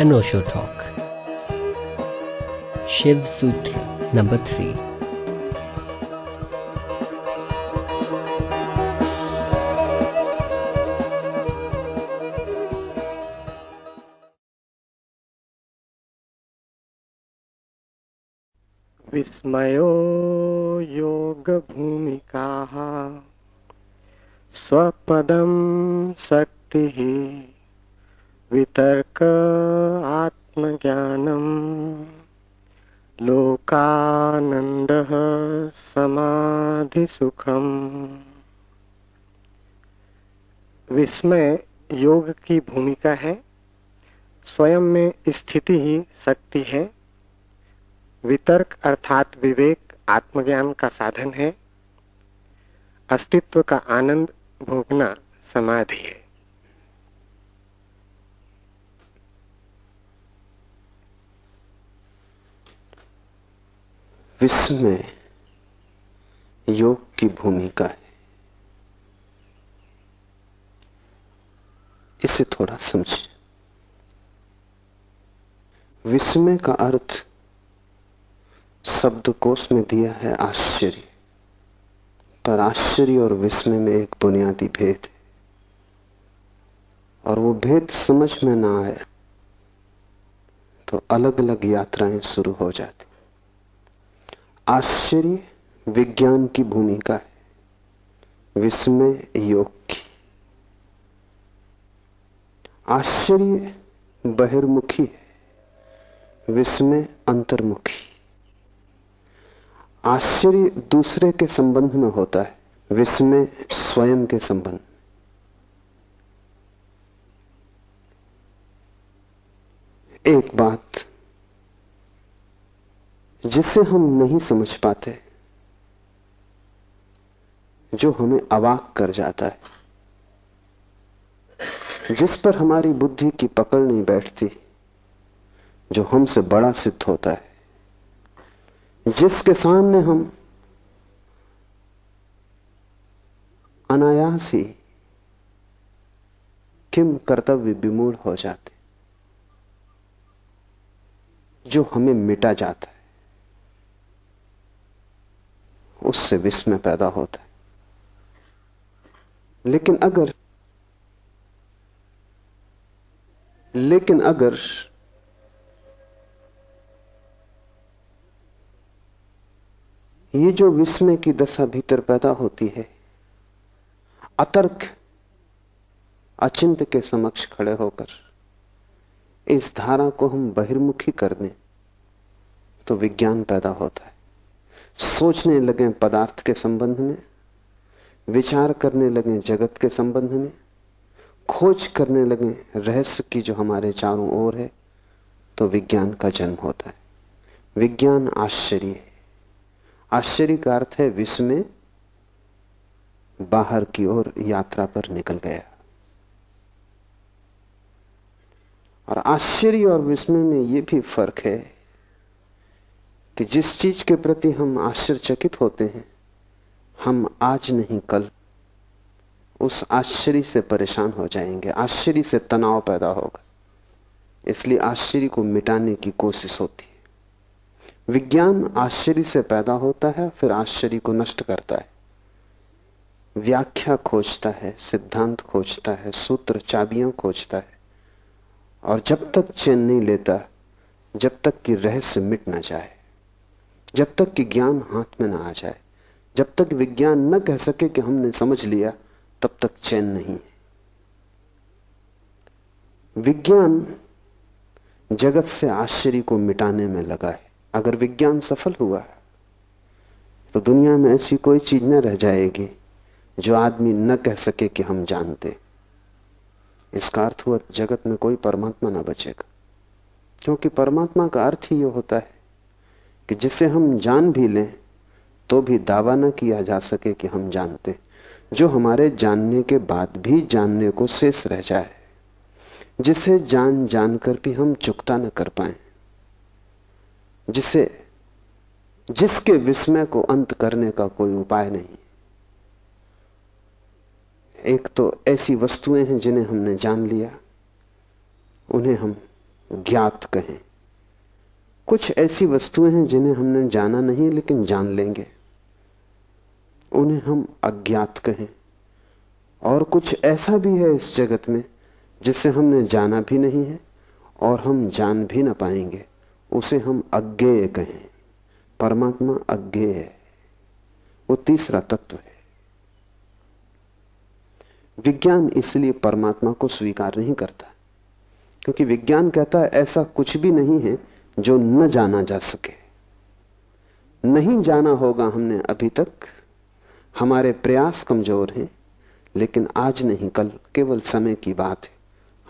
एनोशो talk Shiv सूत्र number three विस्मयो योग भूमिका स्वपदम शक्ति। वितर्क आत्मज्ञानम्। लोकानन्दः समाधिसुखम्। विस्मय योग की भूमिका है। स्वयं में स्थिति ही शक्ति है। वितर्क अर्थात विवेक आत्मज्ञान का साधन है। अस्तित्व का आनंद भोगना समाधि है। विश्व में योग की भूमिका है। इसे थोड़ा समझें विस्मय का अर्थ शब्दकोश में दिया है आश्चर्य। पर आश्चर्य और विस्मय में एक बुनियादी भेद है। और वो भेद समझ में ना आए तो अलग अलग यात्राएँ शुरू हो जाती। आश्चर्य विज्ञान की भूमिका है, विस्मय योग की। आश्चर्य बहिर्मुखी है, विस्मय अंतर्मुखी। आश्चर्य दूसरे के संबंध में होता है, विस्मय स्वयं के संबंध। एक बात जिसे हम नहीं समझ पाते, जो हमें अवाक कर जाता है। जिस पर हमारी बुद्धि की पकड़ नहीं बैठती, जो हमसे बड़ा सिद्ध होता है। जिसके सामने हम अनायास ही किम कर्तव्य विमूढ़ हो जाते, जो हमें मिटा जाता है उससे विस्मय पैदा होता है। लेकिन अगर लेकिन अगर ये जो विस्मय की दशा भीतर पैदा होती है, अतर्क, अचिंत के समक्ष खड़े होकर इस धारा को हम बहिर्मुखी कर दें तो विज्ञान पैदा होता है। सोचने लगे पदार्थ के संबंध में, विचार करने लगे जगत के संबंध में, खोज करने लगे रहस्य की जो हमारे चारों ओर है तो विज्ञान का जन्म होता है। विज्ञान आश्चर्य है। आश्चर्य का अर्थ है विश्व में बाहर की ओर यात्रा पर निकल गया। और आश्चर्य और विस्मय में यह भी फ़र्क है कि जिस चीज़ के प्रति हम आश्चर्यचकित होते हैं, हम आज नहीं कल उस आश्चर्य से परेशान हो जाएँगे, आश्चर्य से तनाव पैदा होगा। इसलिए आश्चर्य को मिटाने की कोशिश होती है। विज्ञान आश्चर्य से पैदा होता है, फिर आश्चर्य को नष्ट करता है। व्याख्या खोजता है, सिद्धांत खोजता है, सूत्र चाबियाँ खोजता है, और जब तक चैन नहीं लेता, जब तक कि रहस्य मिट ना जाए। जब तक कि ज्ञान हाथ में ना आ जाए, जब तक विज्ञान न कह सके कि हमने समझ लिया, तब तक चैन नहीं है। विज्ञान जगत से आश्चर्य को मिटाने में लगा है। अगर विज्ञान सफल हुआ है तो दुनिया में ऐसी कोई चीज़ न रह जाएगी जो आदमी न कह सके कि हम जानते। इसका अर्थ हुआ, जगत में कोई परमात्मा ना बचेगा। क्योंकि परमात्मा का अर्थ ही यह होता है कि जिसे हम जान भी लें तो भी दावा न किया जा सके कि हम जानते। जो हमारे जानने के बाद भी जानने को शेष रह जाए, जिसे जान जानकर भी हम चुकता न कर पाए, जिसे, जिसके विस्मय को अंत करने का कोई उपाय नहीं। एक तो ऐसी वस्तुएँ हैं जिन्हें हमने जान लिया, उन्हें हम ज्ञात कहें। कुछ ऐसी वस्तुएँ हैं जिन्हें हमने जाना नहीं, लेकिन जान लेंगे। उन्हें हम अज्ञात कहें। और कुछ ऐसा भी है इस जगत में, जिसे हमने जाना भी नहीं है और हम जान भी ना पाएँगे। उसे हम अज्ञेय कहें। परमात्मा अज्ञेय है। वो तीसरा तत्व है। विज्ञान इसलिए परमात्मा को स्वीकार नहीं करता, क्योंकि विज्ञान कहता है, ऐसा कुछ भी नहीं है जो न जाना जा सके। नहीं जाना होगा हमने अभी तक। हमारे प्रयास कमज़ोर हैं, लेकिन आज नहीं, कल केवल समय की बात है।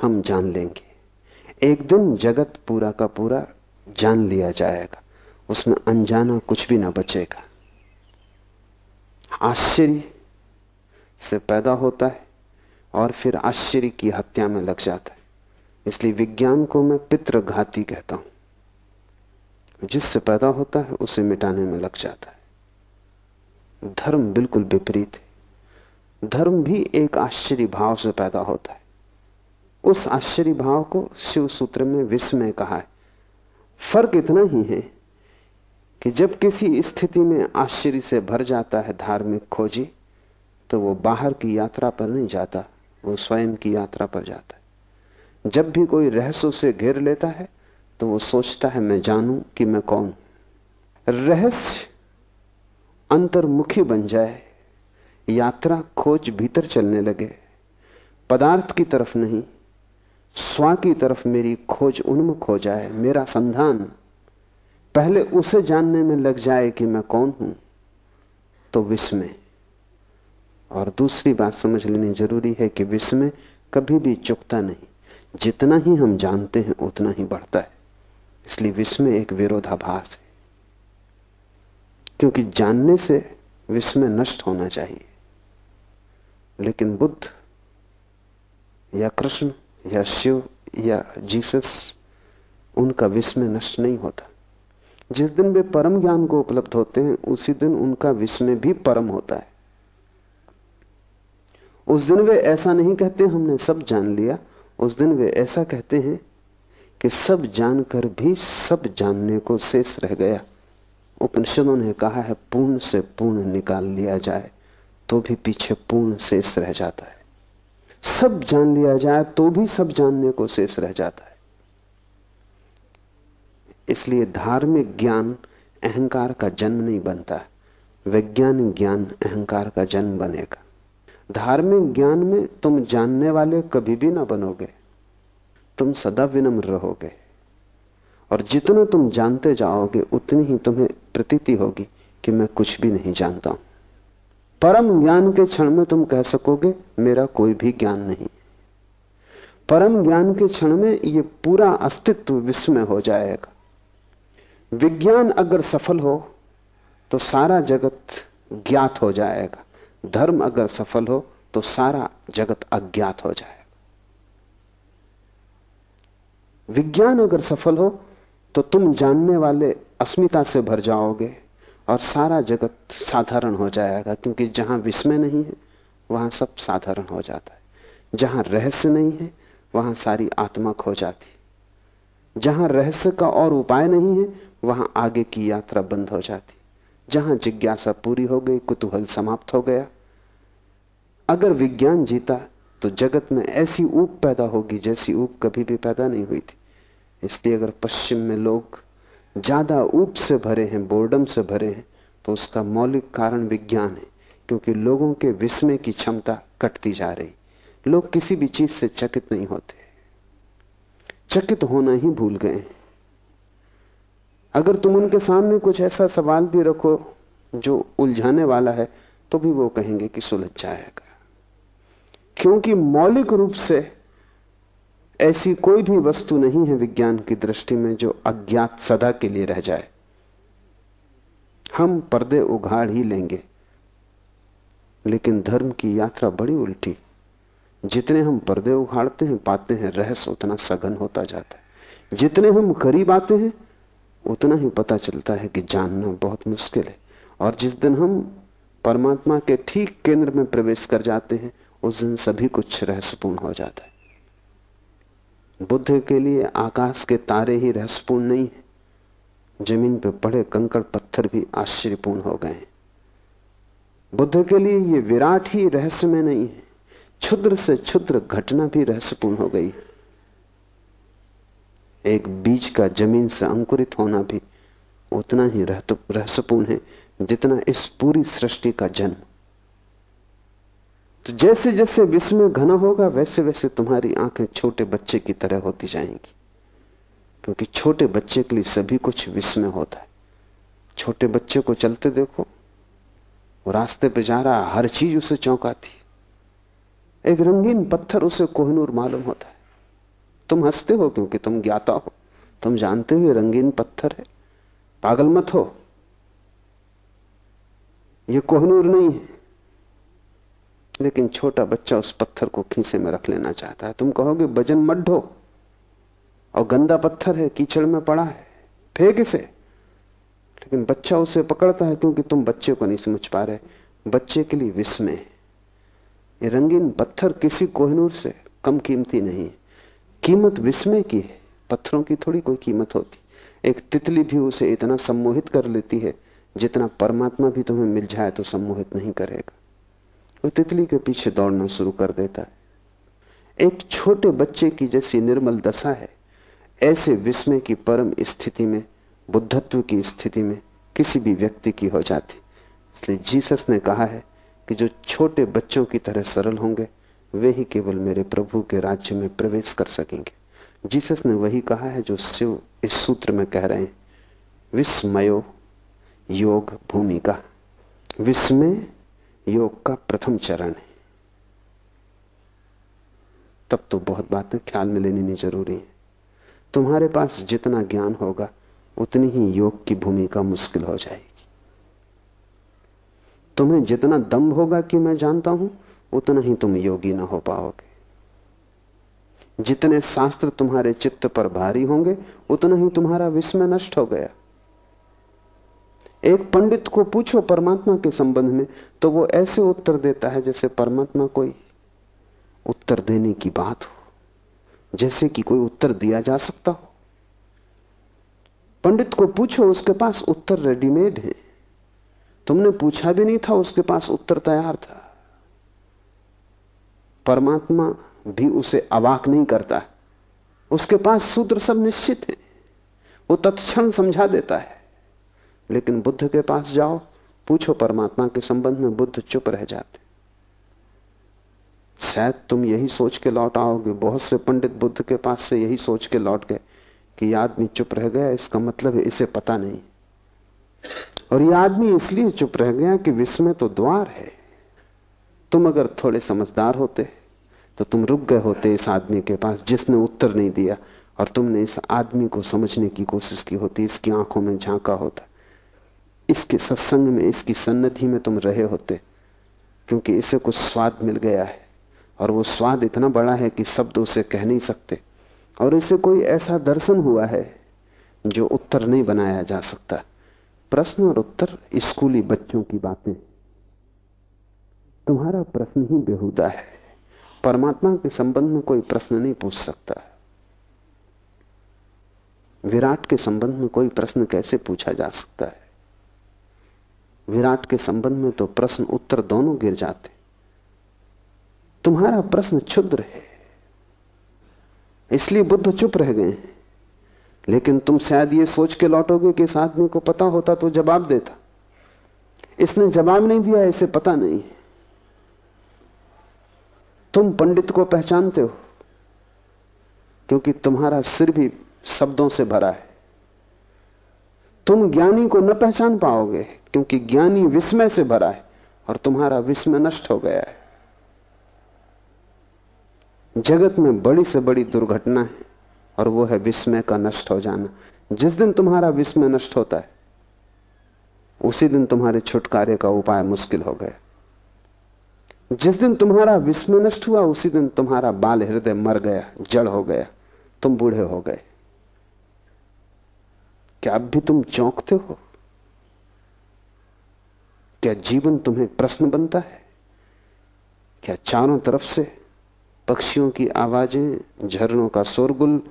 हम जान लेंगे। एक दिन जगत पूरा का पूरा जान लिया जाएगा। उसमें अनजाना कुछ भी ना बचेगा। आश्चर्य से पैदा होता है और फिर आश्चर्य की हत्या में लग जाता है। इसलिए विज्ञान को मैं पितृघाती कहता हूँ। जिससे पैदा होता है, उसे मिटाने में लग जाता है। धर्म बिल्कुल विपरीत है। धर्म भी एक आश्चर्य भाव से पैदा होता है। उस आश्चर्य भाव को शिव सूत्र में विस्मय कहा है। फ़र्क इतना ही है कि जब किसी स्थिति में आश्चर्य से भर जाता है धार्मिक खोजी तो वो बाहर की यात्रा पर नहीं जाता, वो स्वयं की यात्रा पर जाता है। जब भी कोई रहस्य से घेर लेता है तो वो सोचता है, मैं जानूं कि मैं कौन रहस्य अंतर्मुखी बन जाए, यात्रा खोज भीतर चलने लगे, पदार्थ की तरफ़ नहीं, स्वा की तरफ़ मेरी खोज उन्मुख हो जाए, मेरा संधान पहले उसे जानने में लग जाए कि मैं कौन हूँ तो विस्मय। और दूसरी बात समझ लेनी ज़रूरी है कि विस्मय कभी भी चुकता नहीं, जितना ही हम जानते हैं, उतना ही बढ़ता है। इसलिए विस्मय एक विरोधाभास है। क्योंकि जानने से विस्मय नष्ट होना चाहिए। लेकिन बुद्ध या कृष्ण या शिव या जीसस, उनका विस्मय नष्ट नहीं होता। जिस दिन वे परम ज्ञान को उपलब्ध होते हैं, उसी दिन उनका विस्मय भी परम होता है। उस दिन वे ऐसा नहीं कहते हमने सब जान लिया, उस दिन वे ऐसा कहते हैं कि सब जानकर भी सब जानने को शेष रह गया। उपनिषदों ने कहा है, पूर्ण से पूर्ण निकाल लिया जाए तो भी पीछे पूर्ण शेष रह जाता है। सब जान लिया जाए तो भी सब जानने को शेष रह जाता है। इसलिए धार्मिक ज्ञान अहंकार का जन्म नहीं बनता है वैज्ञानिक ज्ञान अहंकार का जन्म बनेगा। धार्मिक ज्ञान में तुम जानने वाले कभी भी ना बनोगे। तुम सदा विनम्र रहोगे। और जितना तुम जानते जाओगे, उतनी ही तुम्हें प्रतीति होगी कि मैं कुछ भी नहीं जानता हूँ। परम ज्ञान के क्षण में तुम कह सकोगे, मेरा कोई भी ज्ञान नहीं। परम ज्ञान के क्षण में यह पूरा अस्तित्व विश्व में हो जाएगा। विज्ञान अगर सफल हो तो सारा जगत ज्ञात हो जाएगा। धर्म अगर सफल हो तो सारा जगत अज्ञात हो जाएगा। विज्ञान अगर सफल हो तो तुम जानने वाले अस्मिता से भर जाओगे और सारा जगत साधारण हो जाएगा, क्योंकि जहाँ विस्मय नहीं है, वहाँ सब साधारण हो जाता है। जहाँ रहस्य नहीं है, वहाँ सारी आत्मा खो जाती जहाँ रहस्य का और उपाय नहीं है, वहाँ आगे की यात्रा बंद हो जाती जहाँ जिज्ञासा पूरी हो गई, कुतूहल समाप्त हो गया। अगर विज्ञान जीता तो जगत में ऐसी ऊप पैदा होगी जैसी ऊप कभी भी पैदा नहीं हुई थी। इसलिए अगर पश्चिम में लोग ज़्यादा ऊप से भरे हैं बोर्डम से भरे हैं तो उसका मौलिक कारण विज्ञान है, क्योंकि लोगों के विस्मय की क्षमता कटती जा रही। लोग किसी भी चीज़ से चकित नहीं होते। चकित होना ही भूल गए अगर तुम उनके सामने कुछ ऐसा सवाल भी रखो, जो उलझाने वाला है तो भी वो कहेंगे कि सुलझ जाएगा क्योंकि मौलिक रूप से ऐसी कोई भी वस्तु नहीं है विज्ञान की दृष्टि में जो अज्ञात सदा के लिए रह जाए। हम पर्दे उघाड़ ही लेंगे। लेकिन धर्म की यात्रा बड़ी उल्टी। जितने हम पर्दे उघाड़ते हैं, पाते हैं, रहस्य उतना सघन होता जाता है। जितने हम करीब आते हैं, उतना ही पता चलता है कि जानना बहुत मुश्किल है। और जिस दिन हम परमात्मा के ठीक केंद्र में प्रवेश कर जाते हैं, उस दिन सभी कुछ रहस्यपूर्ण हो जाता है। बुद्ध के लिए आकाश के तारे ही रहस्यपूर्ण नहीं है। ज़मीन पर पड़े कंकड़ पत्थर भी आश्चर्यपूर्ण हो गए बुद्ध के लिए ये विराट ही रहस्य में नहीं है। क्षुद्र से क्षुद्र घटना भी रहस्यपूर्ण हो गई एक बीज का ज़मीन से अंकुरित होना भी उतना ही रहस्यपूर्ण है जितना इस पूरी सृष्टि का जन्म। तो जैसे जैसे में घना होगा, वैसे वैसे तुम्हारी आँखें छोटे बच्चे की तरह होती जाएँगी। क्योंकि छोटे बच्चे के लिए सभी कुछ में होता है। छोटे बच्चे को चलते देखो, वो रास्ते पे जा रहा, हर चीज़ उसे चौंकाती एक रंगीन पत्थर उसे कोहनूर मालूम होता है। तुम हँसते हो क्योंकि तुम ज्ञाता हो। तुम जानते हो रंगीन पत्थर है। पागल मत हो। ये कोहनूर नहीं है। लेकिन छोटा बच्चा उस पत्थर को खीसे में रख लेना चाहता है। तुम कहोगे वज़न मत ढो, और गंदा पत्थर है, कीचड़ में पड़ा है, फेंक इसे। लेकिन बच्चा उसे पकड़ता है, क्योंकि तुम बच्चे को नहीं समझ पा रहे। बच्चे के लिए विस्मय ये रंगीन पत्थर किसी कोहनूर से कम कीमती नहीं है। कीमत विस्मय की है। पत्थरों की थोड़ी कोई कीमत होती। एक तितली भी उसे इतना सम्मोहित कर लेती है, जितना परमात्मा भी तुम्हें मिल जाए तो सम्मोहित नहीं करेगा। वो तितली के पीछे दौड़ना शुरू कर देता है। एक छोटे बच्चे की जैसी निर्मल दशा है। ऐसे विस्मय की परम स्थिति में, बुद्धत्व की स्थिति में किसी भी व्यक्ति की हो जाती। इसलिए जीसस ने कहा है कि जो छोटे बच्चों की तरह सरल होंगे, वे ही केवल मेरे प्रभु के राज्य में प्रवेश कर सकेंगे। जीसस ने वही कहा है जो शिव इस सूत्र में कह रहे हैं। विस्मयो योग भूमिका। विस्मय योग का प्रथम चरण है। तब तो बहुत बातें ख्याल में लेनी नहीं ज़रूरी है। तुम्हारे पास जितना ज्ञान होगा, उतनी ही योग की भूमिका मुश्किल हो जाएगी। तुम्हें जितना दम होगा कि मैं जानता हूँ, उतना ही तुम योगी ना हो पाओगे। जितने शास्त्र तुम्हारे चित्त पर भारी होंगे, उतना ही तुम्हारा विस्मय नष्ट हो गया। एक पंडित को पूछो परमात्मा के संबंध में तो वो ऐसे उत्तर देता है जैसे परमात्मा कोई उत्तर देने की बात हो, जैसे कि कोई उत्तर दिया जा सकता हो। पंडित को पूछो, उसके पास उत्तर रेडीमेड है। तुमने पूछा भी नहीं था उसके पास उत्तर तैयार था। परमात्मा भी उसे अवाक नहीं करता। उसके पास सूत्र सब निश्चित है। वो तत्क्षण समझा देता है। लेकिन बुद्ध के पास जाओ, पूछो परमात्मा के संबंध में बुद्ध चुप रह जाते। शायद तुम यही सोच के लौट आओगे, बहुत से पंडित बुद्ध के पास से यही सोच के लौट गए कि यह आदमी चुप रह गया, इसका मतलब है इसे पता नहीं। और यह आदमी इसलिए चुप रह गया कि विश्व में तो द्वार है। तुम अगर थोड़े समझदार होते तो तुम रुक गए होते इस आदमी के पास जिसने उत्तर नहीं दिया, और तुमने इस आदमी को समझने की कोशिश की होती, इसकी आँखों में झांका होता। इसके सत्संग में, इसकी सन्नति में तुम रहे होते, क्योंकि इसे कुछ स्वाद मिल गया है। और वो स्वाद इतना बड़ा है कि शब्द उसे कह नहीं सकते। और इसे कोई ऐसा दर्शन हुआ है जो उत्तर नहीं बनाया जा सकता। प्रश्न और उत्तर स्कूली बच्चों की बातें। तुम्हारा प्रश्न ही बेहुदा है। परमात्मा के संबंध में कोई प्रश्न नहीं पूछ सकता। विराट के संबंध में कोई प्रश्न कैसे पूछा जा सकता है? विराट के संबंध में तो प्रश्न उत्तर दोनों गिर जाते। तुम्हारा प्रश्न क्षुद्र है। इसलिए बुद्ध चुप रह गए लेकिन तुम शायद ये सोच के लौटोगे कि इस आदमी को पता होता तो जवाब देता। इसने जवाब नहीं दिया, इसे पता नहीं तुम पंडित को पहचानते हो, क्योंकि तुम्हारा सिर भी शब्दों से भरा है। तुम ज्ञानी को न पहचान पाओगे। क्योंकि ज्ञानी विस्मय से भरा है और तुम्हारा विस्मय नष्ट हो गया है। जगत में बड़ी से बड़ी दुर्घटना है और वो है विस्मय का नष्ट हो जाना। जिस दिन तुम्हारा विस्मय नष्ट होता है, उसी दिन तुम्हारे छुटकारे का उपाय मुश्किल हो गया। जिस दिन तुम्हारा विस्मय नष्ट हुआ, उसी दिन तुम्हारा बाल हृदय मर गया, जड़ हो गया, तुम बूढ़े हो गए। क्या अब भी तुम चौंकते हो? क्या जीवन तुम्हें प्रश्न बनता है? क्या चारों तरफ़ से पक्षियों की आवाज़ें, झरनों का शोरगुल,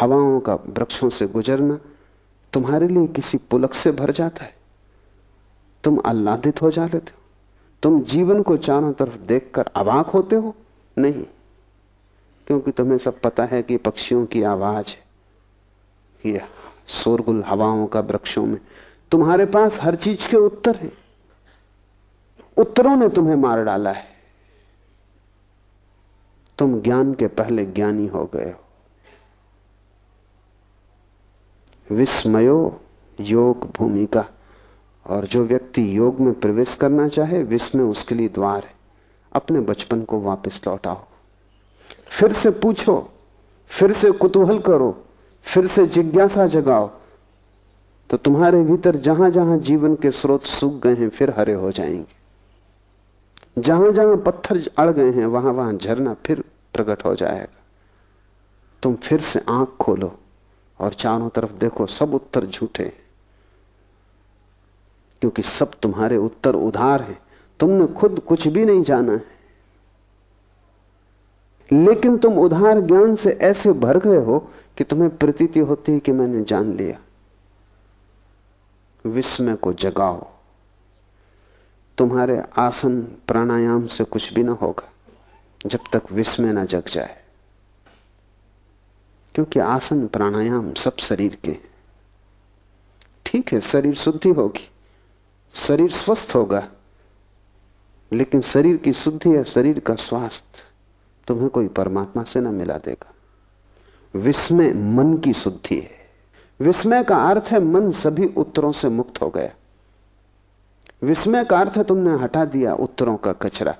हवाओं का वृक्षों से गुजरना तुम्हारे लिए किसी पुलक से भर जाता है? तुम आह्लादित हो जाते हो। तुम जीवन को चारों तरफ़ देखकर अवाक होते हो? नहीं। क्योंकि तुम्हें सब पता है कि पक्षियों की आवाज़ है। ये शोरगुल, हवाओं का वृक्षों में तुम्हारे पास हर चीज़ के उत्तर हैं। उत्तरों ने तुम्हें मार डाला है। तुम ज्ञान के पहले ज्ञानी हो गए हो। विस्मयो योग भूमिका। और जो व्यक्ति योग में प्रवेश करना चाहे विस्मय उसके लिए द्वार है। अपने बचपन को वापस लौटाओ। फिर से पूछो, फिर से कुतूहल करो, फिर से जिज्ञासा जगाओ। तो तुम्हारे भीतर जहाँ जहाँ जीवन के स्रोत सूख गए हैं, फिर हरे हो जाएँगे। जहाँ जहाँ पत्थर अड़ गए हैं वहाँ वहाँ झरना फिर प्रकट हो जाएगा। तुम फिर से आँख खोलो और चारों तरफ़ देखो, सब उत्तर झूठे क्योंकि सब तुम्हारे उत्तर उधार हैं। तुमने खुद कुछ भी नहीं जाना है। लेकिन तुम उधार ज्ञान से ऐसे भर गए हो कि तुम्हें प्रतीति होती है कि मैंने जान लिया। विस्मय को जगाओ। तुम्हारे आसन प्राणायाम से कुछ भी ना होगा, जब तक विस्मय ना जग जाए। क्योंकि आसन प्राणायाम सब शरीर के ठीक है, शरीर शुद्धि होगी, शरीर स्वस्थ होगा, लेकिन शरीर की शुद्धि या शरीर का स्वास्थ्य तुम्हें कोई परमात्मा से ना मिला देगा। विस्मय मन की शुद्धि है। विस्मय का अर्थ है, मन सभी उत्तरों से मुक्त हो गया। विस्मय का अर्थ तुमने हटा दिया उत्तरों का कचरा।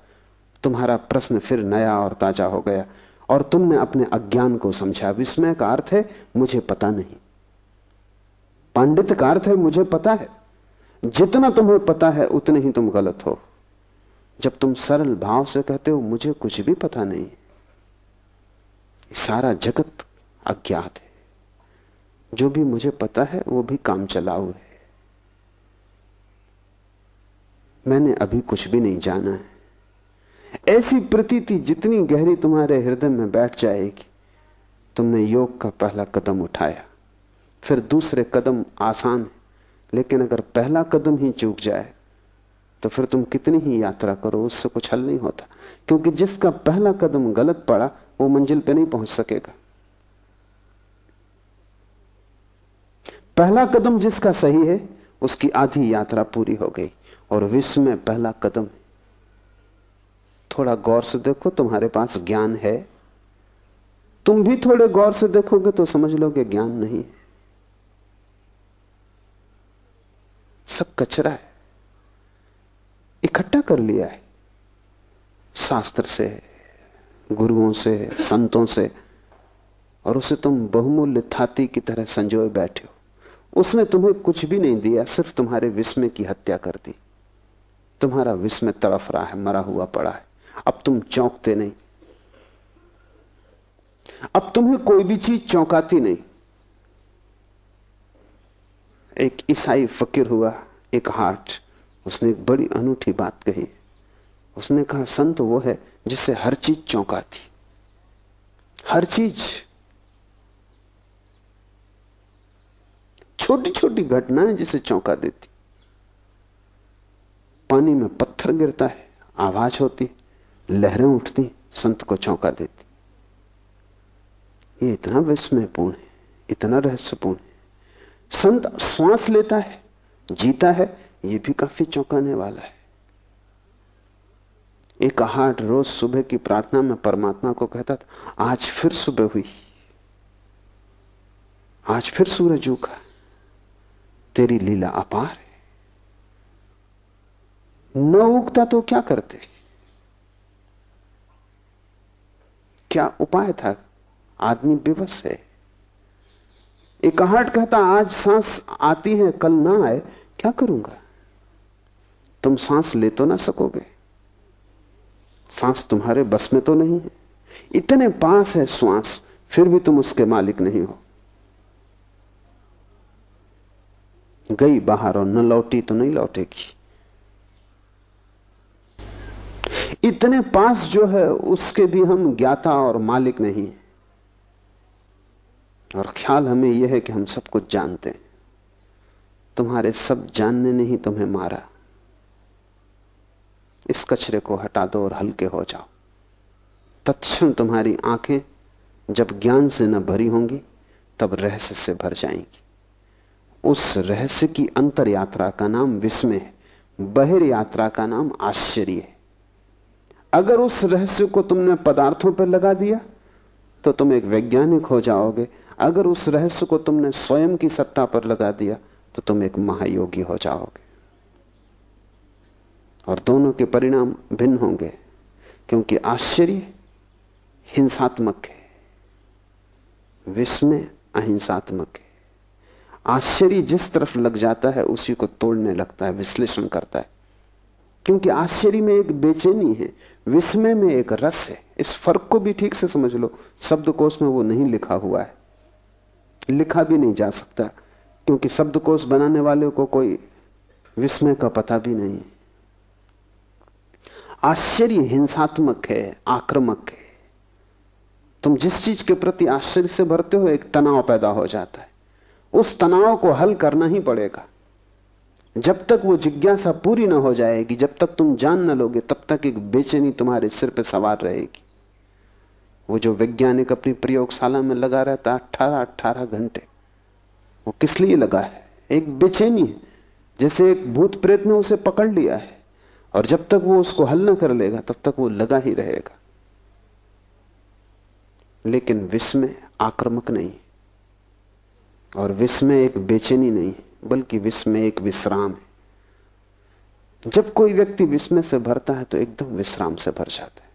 तुम्हारा प्रश्न फिर नया और ताज़ा हो गया, और तुमने अपने अज्ञान को समझा। विस्मय का अर्थ है, मुझे पता नहीं। पांडित का अर्थ है, मुझे पता है। जितना तुम्हें पता है, उतने ही तुम गलत हो। जब तुम सरल भाव से कहते हो, मुझे कुछ भी पता नहीं। सारा जगत अज्ञात है। जो भी मुझे पता है, वो भी काम चलाऊ है। मैंने अभी कुछ भी नहीं जाना है। ऐसी प्रतीति जितनी गहरी तुम्हारे हृदय में बैठ जाएगी, तुमने योग का पहला कदम उठाया। फिर दूसरे कदम आसान है, लेकिन अगर पहला कदम ही चूक जाए तो फिर तुम कितनी ही यात्रा करो, उससे कुछ हल नहीं होता। क्योंकि जिसका पहला कदम गलत पड़ा, वो मंजिल पे नहीं पहुँच सकेगा। पहला कदम जिसका सही है, उसकी आधी यात्रा पूरी हो गई। और विश्व में पहला कदम है। थोड़ा गौर से देखो, तुम्हारे पास ज्ञान है। तुम भी थोड़े गौर से देखोगे तो समझ लोगे ज्ञान नहीं है। सब कचरा है। इकट्ठा कर लिया है। शास्त्र से, गुरुओं से, संतों से, और उसे तुम बहुमूल्य थाती की तरह संजोए बैठे हो। उसने तुम्हें कुछ भी नहीं दिया, सिर्फ़ तुम्हारे विस्मय की हत्या कर दी। तुम्हारा विस्मय तड़फ रहा है, मरा हुआ पड़ा है। अब तुम चौंकते नहीं। अब तुम्हें कोई भी चीज़ चौंकाती नहीं। एक ईसाई फकीर हुआ, एक हार्ट, उसने एक बड़ी अनूठी बात कही। उसने कहा, संत वो है जिससे हर चीज़ चौंकाती। हर चीज़। छोटी छोटी घटनाएँ जिसे चौंका देती। पानी में पत्थर गिरता है, आवाज़ होती, लहरें उठती, संत को चौंका देती। ये इतना विस्मयपूर्ण है, इतना रहस्यपूर्ण है। संत श्वास लेता है, जीता है, ये भी काफ़ी चौंकाने वाला है। एक हाट रोज सुबह की प्रार्थना में परमात्मा को कहता था, आज फिर सुबह हुई। आज फिर सूरज उगा। तेरी लीला अपार है। न उगता तो क्या करते? क्या उपाय था? आदमी विवश है। एक आहट कहता, आज सांस आती है, कल ना आए, क्या करूँगा? तुम सांस ले तो ना सकोगे। सांस तुम्हारे बस में तो नहीं है। इतने पास है श्वास, फिर भी तुम उसके मालिक नहीं हो। गई बाहर और न लौटी तो नहीं लौटेगी। इतने पास जो है, उसके भी हम ज्ञाता और मालिक नहीं और ख्याल हमें यह है कि हम सब कुछ जानते हैं। तुम्हारे सब जानने ने ही तुम्हें मारा। इस कचरे को हटा दो और हल्के हो जाओ। तत्क्षण तुम्हारी आँखें जब ज्ञान से न भरी होंगी, तब रहस्य से भर जाएँगी। उस रहस्य की अंतर यात्रा का नाम विस्मय है। बहिर यात्रा का नाम आश्चर्य है। अगर उस रहस्य को तुमने पदार्थों पर लगा दिया तो तुम एक वैज्ञानिक हो जाओगे। अगर उस रहस्य को तुमने स्वयं की सत्ता पर लगा दिया तो तुम एक महायोगी हो जाओगे। और दोनों के परिणाम भिन्न होंगे, क्योंकि आश्चर्य हिंसात्मक है। विस्मय अहिंसात्मक है। आश्चर्य जिस तरफ़ लग जाता है, उसी को तोड़ने लगता है, विश्लेषण करता है। क्योंकि आश्चर्य में एक बेचैनी है, विस्मय में एक रस है। इस फ़र्क को भी ठीक से समझ लो। शब्दकोश में वो नहीं लिखा हुआ है। लिखा भी नहीं जा सकता, क्योंकि शब्दकोश बनाने वाले को कोई विस्मय का पता भी नहीं आश्चर्य हिंसात्मक है, आक्रमक है। तुम जिस चीज़ के प्रति आश्चर्य से भरते हो, एक तनाव पैदा हो जाता है। उस तनाव को हल करना ही पड़ेगा। जब तक वो जिज्ञासा पूरी ना हो जाएगी, जब तक तुम जान ना लोगे, तब तक एक बेचैनी तुम्हारे सिर पे सवार रहेगी। वो जो वैज्ञानिक अपनी प्रयोगशाला में लगा रहता है, अट्ठारह अट्ठारह घंटे, वो किस लिए लगा है? एक बेचैनी है, जैसे एक भूत प्रेत ने उसे पकड़ लिया है, और जब तक वो उसको हल न कर लेगा, तब तक वो लगा ही रहेगा। लेकिन विस्मय आक्रमक नहीं और विस्मय एक बेचैनी नहीं बल्कि विस्मय एक विश्राम है। जब कोई व्यक्ति विस्मय से भरता है तो एकदम विश्राम से भर जाता है।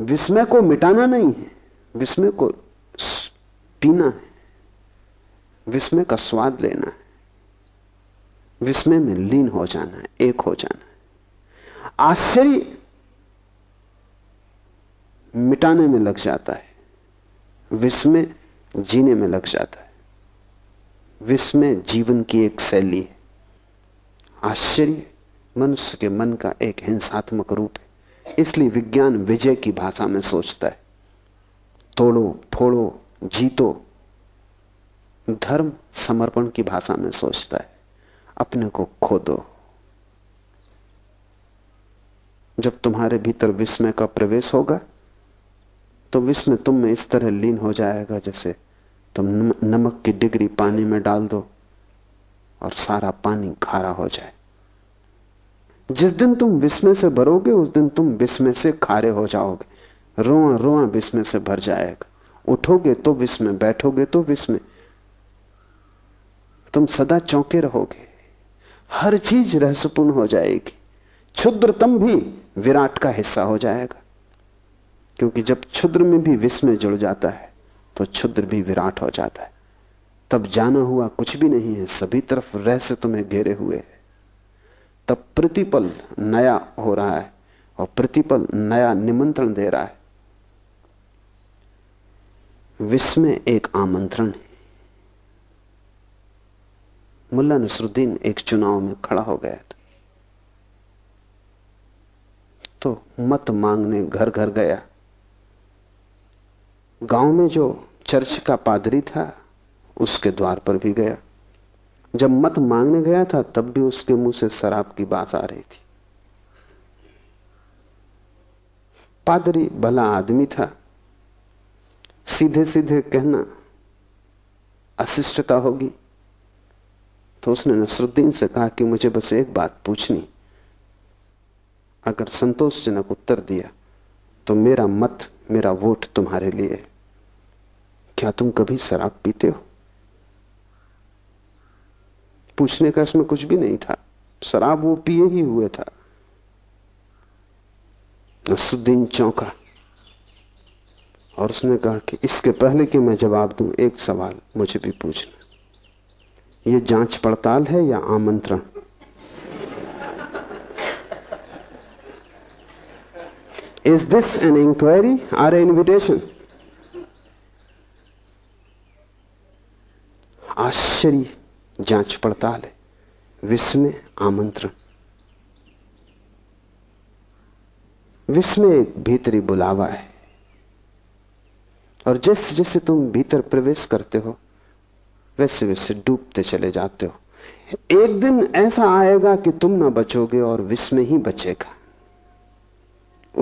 विस्मय को मिटाना नहीं है विस्मय को पीना है। विस्मय का स्वाद लेना है। विस्मय में लीन हो जाना है, एक हो जाना है। आश्चर्य मिटाने में लग जाता है विस्मय जीने में लग जाता है। विस्मय जीवन की एक शैली है। आश्चर्य मनुष्य के मन का एक हिंसात्मक रूप है। इसलिए विज्ञान विजय की भाषा में सोचता है। तोड़ो, फोड़ो, जीतो। धर्म समर्पण की भाषा में सोचता है। अपने को खो दो जब तुम्हारे भीतर विस्मय का प्रवेश होगा तो विस्मय तुम में इस तरह लीन हो जाएगा जैसे तुम नमक की डिग्री पानी में डाल दो और सारा पानी खारा हो जाए। जिस दिन तुम विस्मय से भरोगे, उस दिन तुम विस्मय से खारे हो जाओगे। रोआ रोआ विस्मय से भर जाएगा। उठोगे तो विस्मय बैठोगे तो विस्मय तुम सदा चौंके रहोगे। हर चीज़ रहस्यपूर्ण हो जाएगी। क्षुद्रतम भी विराट का हिस्सा हो जाएगा। क्योंकि जब क्षुद्र में भी विस्मय जुड़ जाता है तो क्षुद्र भी विराट हो जाता है। तब जाना हुआ कुछ भी नहीं है, सभी तरफ़ रहस्य तुम्हें घेरे हुए है। तब प्रतिपल नया हो रहा है और प्रतिपल नया निमंत्रण दे रहा है। विस्मय एक आमंत्रण है। मुल्ला नसरुद्दीन एक चुनाव में खड़ा हो गया था। तो मत मांगने घर घर गया। गाँव में जो चर्च का पादरी था, उसके द्वार पर भी गया। जब मत मांगने गया था, तब भी उसके मुँह से शराब की बात आ रही थी। पादरी भला आदमी था। सीधे सीधे कहना अशिष्टता होगी। तो उसने नसरुद्दीन से कहा कि मुझे बस एक बात पूछनी। अगर संतोषजनक उत्तर दिया तो मेरा मत, मेरा वोट तुम्हारे लिए। क्या तुम कभी शराब पीते हो? पूछने का इसमें कुछ भी नहीं था। शराब वो पिए ही हुए था। नसुद्दीन चौंका। और उसने कहा कि इसके पहले कि मैं जवाब दूँ, एक सवाल मुझे भी पूछना। ये जाँच पड़ताल है या आमंत्रण? Is this an inquiry or a invitation आश्चर्य जाँच पड़ताल है। विस्मय आमंत्रण। में एक भीतरी बुलावा है। और जैसे जैसे तुम भीतर प्रवेश करते हो, वैसे वैसे डूबते चले जाते हो। एक दिन ऐसा आएगा कि तुम ना बचोगे और में ही बचेगा।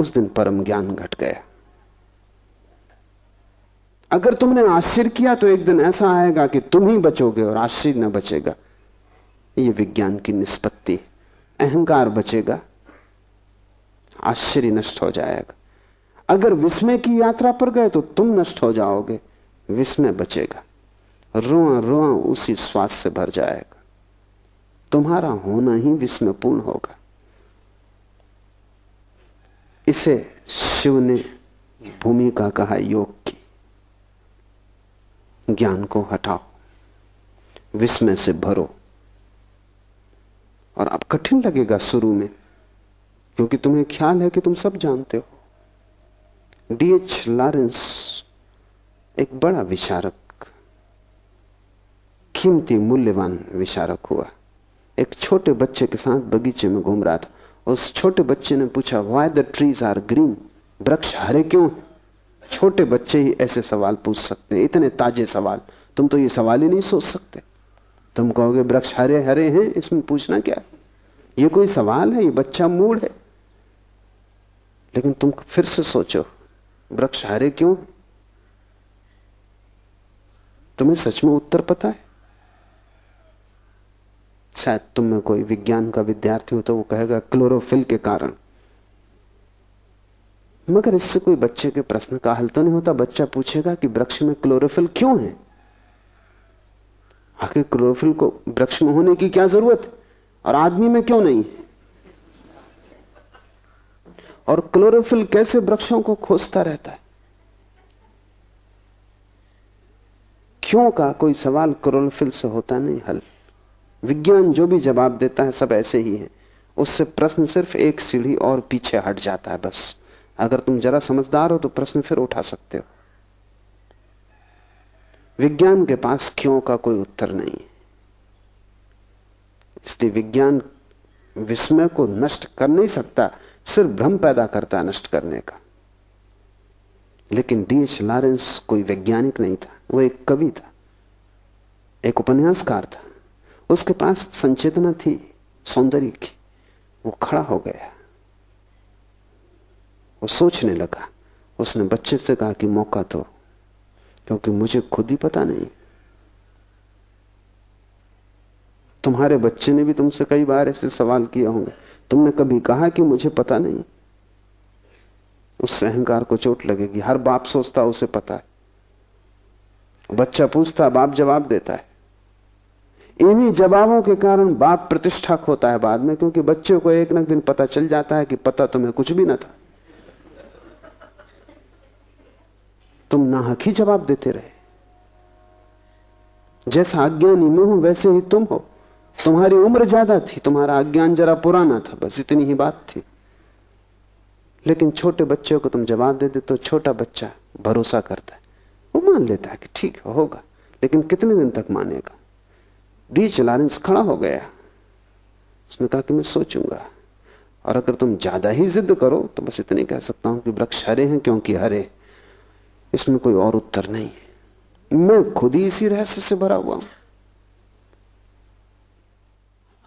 उस दिन परम ज्ञान घट गया। अगर तुमने आश्चर्य किया तो एक दिन ऐसा आएगा कि तुम ही बचोगे और आश्चर्य न बचेगा। यह विज्ञान की निष्पत्ति अहंकार बचेगा। आश्चर्य नष्ट हो जाएगा। अगर विस्मय की यात्रा पर गए तो तुम नष्ट हो जाओगे। विस्मय बचेगा। रोआ रोआ उसी श्वास से भर जाएगा। तुम्हारा होना ही विस्मयपूर्ण होगा। इसे शिव ने भूमिका कहा, योग की। ज्ञान को हटाओ, विस्मय से भरो। और अब कठिन लगेगा शुरू में, क्योंकि तुम्हें ख्याल है कि तुम सब जानते हो। डीएच लॉरेंस एक बड़ा विचारक, कीमती मूल्यवान विचारक हुआ। एक छोटे बच्चे के साथ बगीचे में घूम रहा था। उस छोटे बच्चे ने पूछा why the trees are green वृक्ष हरे क्यों छोटे बच्चे ही ऐसे सवाल पूछ सकते हैं, इतने ताजे सवाल। तुम तो ये सवाल ही नहीं सोच सकते। तुम कहोगे, वृक्ष हरे हरे हैं, इसमें पूछना क्या ये कोई सवाल है, ये बच्चा मूड है। लेकिन तुम फिर से सोचो, वृक्ष हरे क्यों? तुम्हें सच में उत्तर पता है? शायद तुम में कोई विज्ञान का विद्यार्थी हो तो वो कहेगा, क्लोरोफिल के कारण। मगर इससे कोई बच्चे के प्रश्न का हल तो नहीं होता। बच्चा पूछेगा कि वृक्ष में क्लोरोफिल क्यों है? आखिर क्लोरोफिल को वृक्ष में होने की क्या ज़रूरत? और आदमी में क्यों नहीं? और क्लोरोफिल कैसे वृक्षों को खोजता रहता है? क्यों का कोई सवाल क्लोरोफिल से होता नहीं? हल। विज्ञान जो भी जवाब देता है, सब ऐसे ही है। उससे प्रश्न सिर्फ़ एक सीढ़ी और पीछे हट जाता है, बस। अगर तुम जरा समझदार हो तो प्रश्न फिर उठा सकते हो। विज्ञान के पास क्यों का कोई उत्तर नहीं इसलिए विज्ञान विस्मय को नष्ट कर नहीं सकता, सिर्फ़ भ्रम पैदा करता नष्ट करने का। लेकिन डीएच लॉरेंस कोई वैज्ञानिक नहीं था, वो एक कवि था, एक उपन्यासकार था। उसके पास संचेतना थी, सौंदर्य की, वो खड़ा हो गया। वो सोचने लगा। उसने बच्चे से कहा कि मौका दो, क्योंकि मुझे खुद ही पता नहीं। तुम्हारे बच्चे ने भी तुमसे कई बार ऐसे सवाल किए होंगे। तुमने कभी कहा कि मुझे पता नहीं? उस अहंकार को चोट लगेगी। हर बाप सोचता उसे पता है। बच्चा पूछता बाप जवाब देता है। इन्हीं जवाबों के कारण बाप प्रतिष्ठा खोता है बाद में, क्योंकि बच्चे को एक न दिन पता चल जाता है कि पता तुम्हें कुछ भी ना था। तुम नाहक ही जवाब देते रहे। जैसा अज्ञानी में हूँ वैसे ही तुम हो। तुम्हारी उम्र ज़्यादा थी, तुम्हारा अज्ञान जरा पुराना था, बस इतनी ही बात थी। लेकिन छोटे बच्चे को तुम जवाब दे दे तो छोटा बच्चा भरोसा करता है। वो मान लेता है कि ठीक है, होगा, लेकिन कितने दिन तक मानेगा? डीच लॉरेंस खड़ा हो गया। उसने कहा कि मैं सोचूँगा, और अगर तुम ज़्यादा ही जिद करो तो बस इतनी कह सकता हूँ कि वृक्ष हरे हैं, क्योंकि हरे। इसमें कोई और उत्तर नहीं है। मैं खुद ही इसी रहस्य से भरा हुआ हूँ।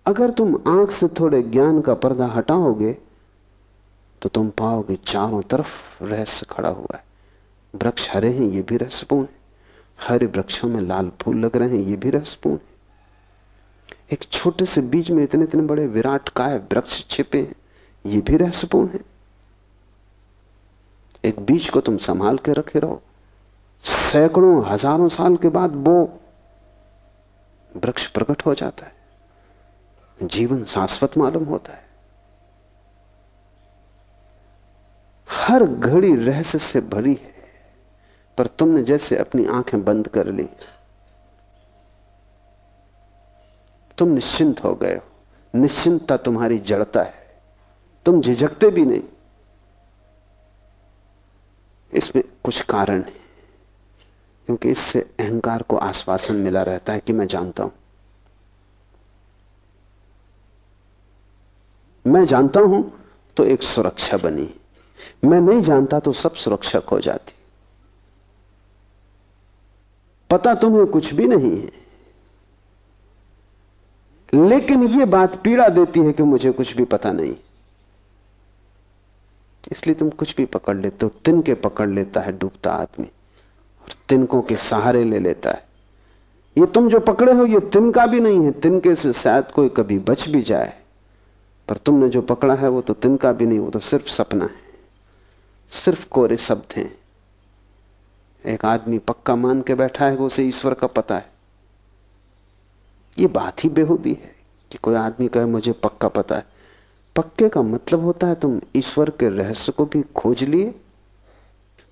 अगर तुम आँख से थोड़े ज्ञान का पर्दा हटाओगे तो तुम पाओगे चारों तरफ़ रहस्य खड़ा हुआ है। वृक्ष हरे हैं, ये भी रहस्यपूर्ण है। हरे वृक्षों में लाल फूल लग रहे हैं, ये भी रहस्यपूर्ण है। एक छोटे से बीज में इतने इतने बड़े विराट काय वृक्ष छिपे हैं, ये भी रहस्यपूर्ण है। एक बीज को तुम संभाल के रखे रहो। सैकड़ों, हज़ारों साल के बाद वो वृक्ष प्रकट हो जाता है। जीवन शाश्वत मालूम होता है। हर घड़ी रहस्य से भरी है, पर तुमने जैसे अपनी आँखें बंद कर ली, तुम निश्चिंत हो गए हो। निश्चिंतता तुम्हारी जड़ता है। तुम झिझकते भी नहीं। इसमें कुछ कारण है। क्योंकि इससे अहंकार को आश्वासन मिला रहता है कि मैं जानता हूँ। मैं जानता हूँ तो एक सुरक्षा बनी। मैं नहीं जानता तो सब सुरक्षक हो जाती। पता तुम्हें कुछ भी नहीं है। लेकिन यह बात पीड़ा देती है कि मुझे कुछ भी पता नहीं। इसलिए तुम कुछ भी पकड़ लेते हो। तिनके पकड़ लेता है डूबता आदमी। और तिनकों के सहारे ले लेता है। ये तुम जो पकड़े हो, ये तिनका भी नहीं है। तिनके से शायद कोई कभी बच भी जाए। पर तुमने जो पकड़ा है, वो तो तिनका भी नहीं, वो तो सिर्फ़ सपना है। सिर्फ़ कोरे शब्द हैं। एक आदमी पक्का मान के बैठा है उसे ईश्वर का पता है। ये बात ही बेहूदी है कि कोई आदमी कहे, मुझे पक्का पता है। पक्के का मतलब होता है तुम ईश्वर के रहस्य को भी खोज लिए।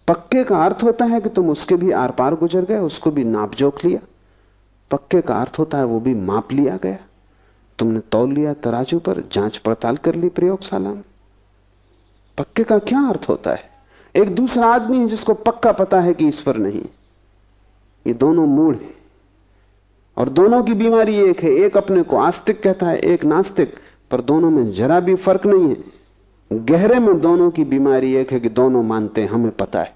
पक्के का अर्थ होता है कि तुम उसके भी आर पार गुजर गए, उसको भी नाप जोख लिया। पक्के का अर्थ होता है वो भी माप लिया गया। तुमने तौल लिया तराजू पर, जाँच पड़ताल कर ली प्रयोगशाला में। पक्के का क्या अर्थ होता है? एक दूसरा आदमी है जिसको पक्का पता है कि ईश्वर नहीं ये दोनों मूड है। और दोनों की बीमारी एक है, एक अपने को आस्तिक कहता है, एक नास्तिक। पर दोनों में जरा भी फ़र्क नहीं है। गहरे में दोनों की बीमारी एक है कि दोनों मानते हैं, हमें पता है।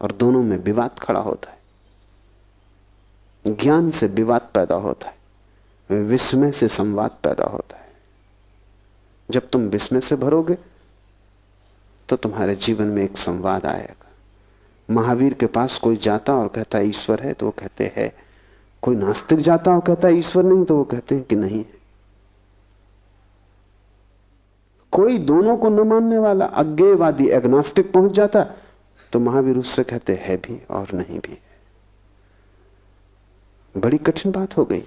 और दोनों में विवाद खड़ा होता है। ज्ञान से विवाद पैदा होता है। विस्मय से संवाद पैदा होता है। जब तुम विस्मय से भरोगे तो तुम्हारे जीवन में एक संवाद आएगा। महावीर के पास कोई जाता और कहता, ईश्वर है तो वो कहते, हैं। कोई नास्तिक जाता और कहता, ईश्वर नहीं तो वो कहते हैं कि नहीं कोई दोनों को न मानने वाला अज्ञेयवादी एग्नास्टिक पहुँच जाता तो महावीर उससे कहते, है भी और नहीं भी। बड़ी कठिन बात हो गई,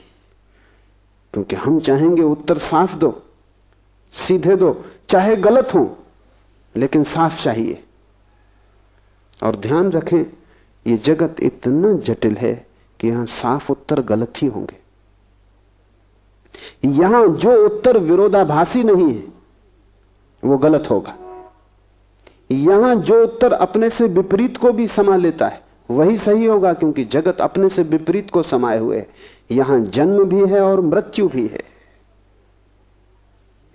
क्योंकि हम चाहेंगे उत्तर साफ़ दो, सीधे दो, चाहे गलत हो, लेकिन साफ़ चाहिए। और ध्यान रखें, ये जगत इतना जटिल है कि यहाँ साफ़ उत्तर गलत ही होंगे। यहाँ जो उत्तर विरोधाभासी नहीं है वो गलत होगा। यहाँ जो उत्तर अपने से विपरीत को भी समा लेता है, वही सही होगा क्योंकि जगत अपने से विपरीत को समाये हुए यहाँ जन्म भी है और मृत्यु भी है।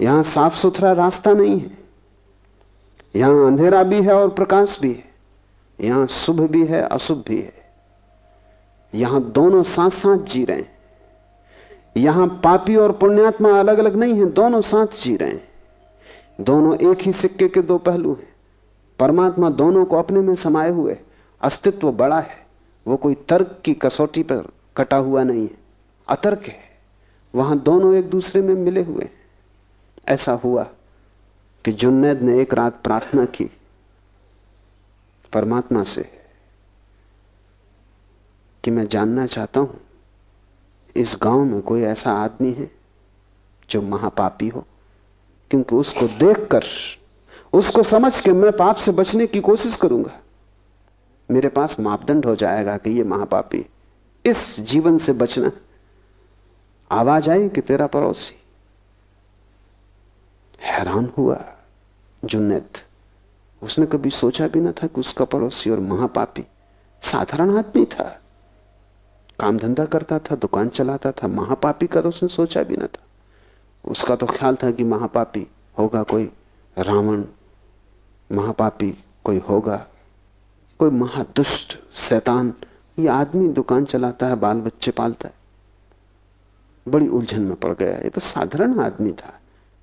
यहाँ साफ़ सुथरा रास्ता नहीं है। यहाँ अंधेरा भी है और प्रकाश भी है। यहाँ शुभ भी है, अशुभ भी है। यहाँ दोनों साथ साथ जी रहे हैं। यहाँ पापी और पुण्यात्मा अलग अलग नहीं है, दोनों साथ जी रहे हैं। दोनों एक ही सिक्के के दो पहलू हैं। परमात्मा दोनों को अपने में समाये हुए, अस्तित्व बड़ा है, वो कोई तर्क की कसौटी पर कटा हुआ नहीं है। अतर्क है, वहाँ दोनों एक दूसरे में मिले हुए ऐसा हुआ कि जुन्नैद ने एक रात प्रार्थना की, परमात्मा से, कि मैं जानना चाहता हूँ, इस गाँव में कोई ऐसा आदमी है जो महापापी हो। क्योंकि उसको देखकर, उसको समझ के मैं पाप से बचने की कोशिश करूँगा। मेरे पास मापदंड हो जाएगा कि ये महापापी इस जीवन से बचना। आवाज़ आई कि तेरा पड़ोसी। हैरान हुआ जुन्नत। उसने कभी सोचा भी ना था कि उसका पड़ोसी और महापापी साधारण आदमी था। काम धंधा करता था, दुकान चलाता था, महापापी का तो उसने सोचा भी ना था। उसका तो ख्याल था कि महापापी होगा कोई, रावण, महापापी कोई होगा, कोई महादुष्ट शैतान, ये आदमी दुकान चलाता है बाल बच्चे पालता है। बड़ी उलझन में पड़ गया, ये तो साधारण आदमी था।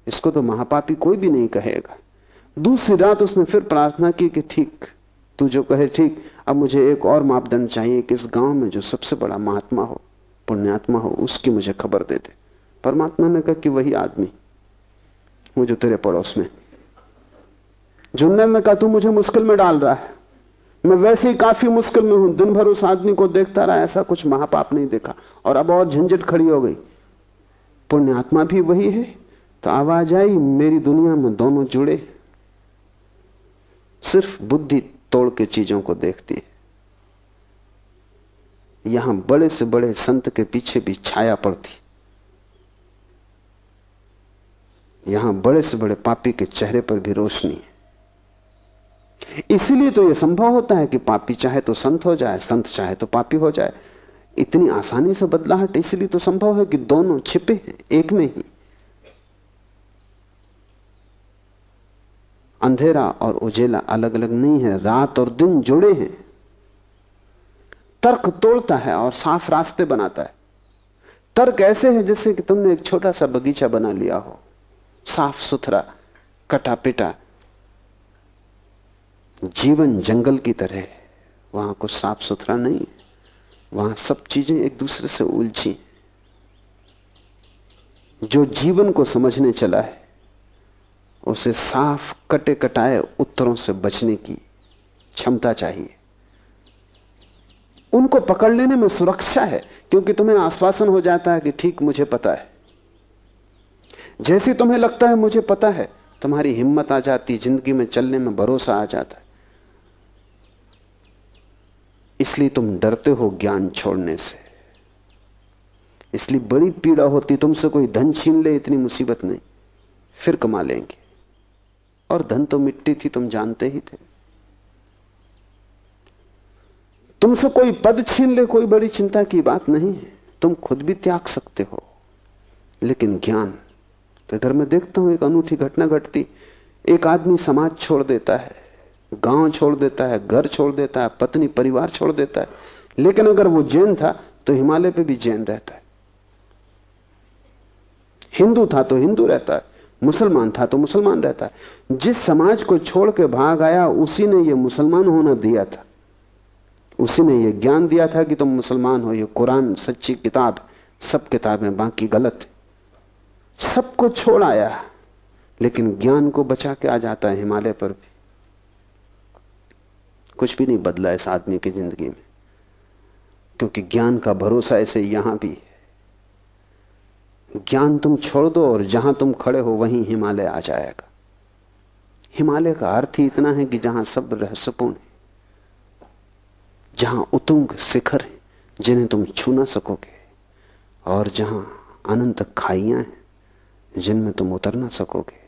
इसको तो महापापी कोई भी नहीं कहेगा। दूसरी रात उसने फिर प्रार्थना की कि ठीक, तू जो कहे ठीक, अब मुझे एक और मापदंड चाहिए कि इस गाँव में जो सबसे बड़ा महात्मा हो, पुण्यात्मा हो, उसकी मुझे खबर दे दे। परमात्मा ने कहा कि वही आदमी वो जो तेरे पड़ोस में जुन्नर ने कहा, तू मुझे मुश्किल में डाल रहा है। मैं वैसे ही काफ़ी मुश्किल में हूँ। दिन भर उस आदमी को देखता रहा, ऐसा कुछ महापाप नहीं देखा। और अब और झंझट खड़ी हो गई। पुण्यात्मा भी वही है। तो आवाज़ आई, मेरी दुनिया में दोनों जुड़े। सिर्फ़ बुद्धि तोड़ के चीज़ों को देखती है। यहाँ बड़े से बड़े संत के पीछे भी छाया पड़ती यहाँ बड़े से बड़े पापी के चेहरे पर भी रोशनी है। इसीलिए तो यह संभव होता है कि पापी चाहे तो संत हो जाए, संत चाहे तो पापी हो जाए। इतनी आसानी से बदलाहट इसलिए तो संभव है कि दोनों छिपे हैं, एक में ही। अंधेरा और उजेला अलग अलग नहीं है, रात और दिन जुड़े हैं। तर्क तोड़ता है और साफ़ रास्ते बनाता है। तर्क ऐसे है जैसे कि तुमने एक छोटा सा बगीचा बना लिया हो। साफ़ सुथरा कटा पिटा जीवन जंगल की तरह वहाँ कुछ साफ़ सुथरा नहीं है। वहाँ सब चीज़ें एक दूसरे से उलझी जो जीवन को समझने चला है, उसे साफ़ कटे कटाए उत्तरों से बचने की क्षमता चाहिए। उनको पकड़ लेने में सुरक्षा है, क्योंकि तुम्हें आश्वासन हो जाता है कि ठीक मुझे पता है। जैसे तुम्हें लगता है मुझे पता है, तुम्हारी हिम्मत आ जाती, ज़िंदगी में चलने में भरोसा आ जाता है। इसलिए तुम डरते हो ज्ञान छोड़ने से। इसलिए बड़ी पीड़ा होती, तुमसे कोई धन छीन ले, इतनी मुसीबत नहीं। फिर कमा लेंगे। और धन तो मिट्टी थी, तुम जानते ही थे। तुमसे कोई पद छीन ले, कोई बड़ी चिंता की बात नहीं है। तुम खुद भी त्याग सकते हो। लेकिन ज्ञान तो इधर मैं देखता हूँ एक अनूठी घटना घटती। एक आदमी समाज छोड़ देता है, गाँव छोड़ देता है, घर छोड़ देता है, पत्नी, परिवार छोड़ देता है। लेकिन अगर वो जैन था तो हिमालय पे भी जैन रहता है। हिंदू था तो हिंदू रहता है, मुसलमान था तो मुसलमान रहता है। जिस समाज को छोड़ के भाग आया, उसी ने यह मुसलमान होना दिया था। उसी ने यह ज्ञान दिया था कि तुम मुसलमान हो, ये कुरान, सच्ची किताब, सब किताबें, बाकी गलत। सबको छोड़ आया लेकिन ज्ञान को बचा के आ जाता है हिमालय पर भी। कुछ भी नहीं बदला इस आदमी की ज़िंदगी में। क्योंकि ज्ञान का भरोसा ऐसे यहाँ भी है। ज्ञान तुम छोड़ दो और जहाँ तुम खड़े हो वहीं हिमालय आ जाएगा। हिमालय का अर्थ ही इतना है कि जहाँ सब रहस्यपूर्ण है, जहाँ उतुंग शिखर है, जिन्हें तुम छू ना सकोगे, और जहाँ अनंत खाइयाँ हैं। जिनमें तुम उतर ना सकोगे।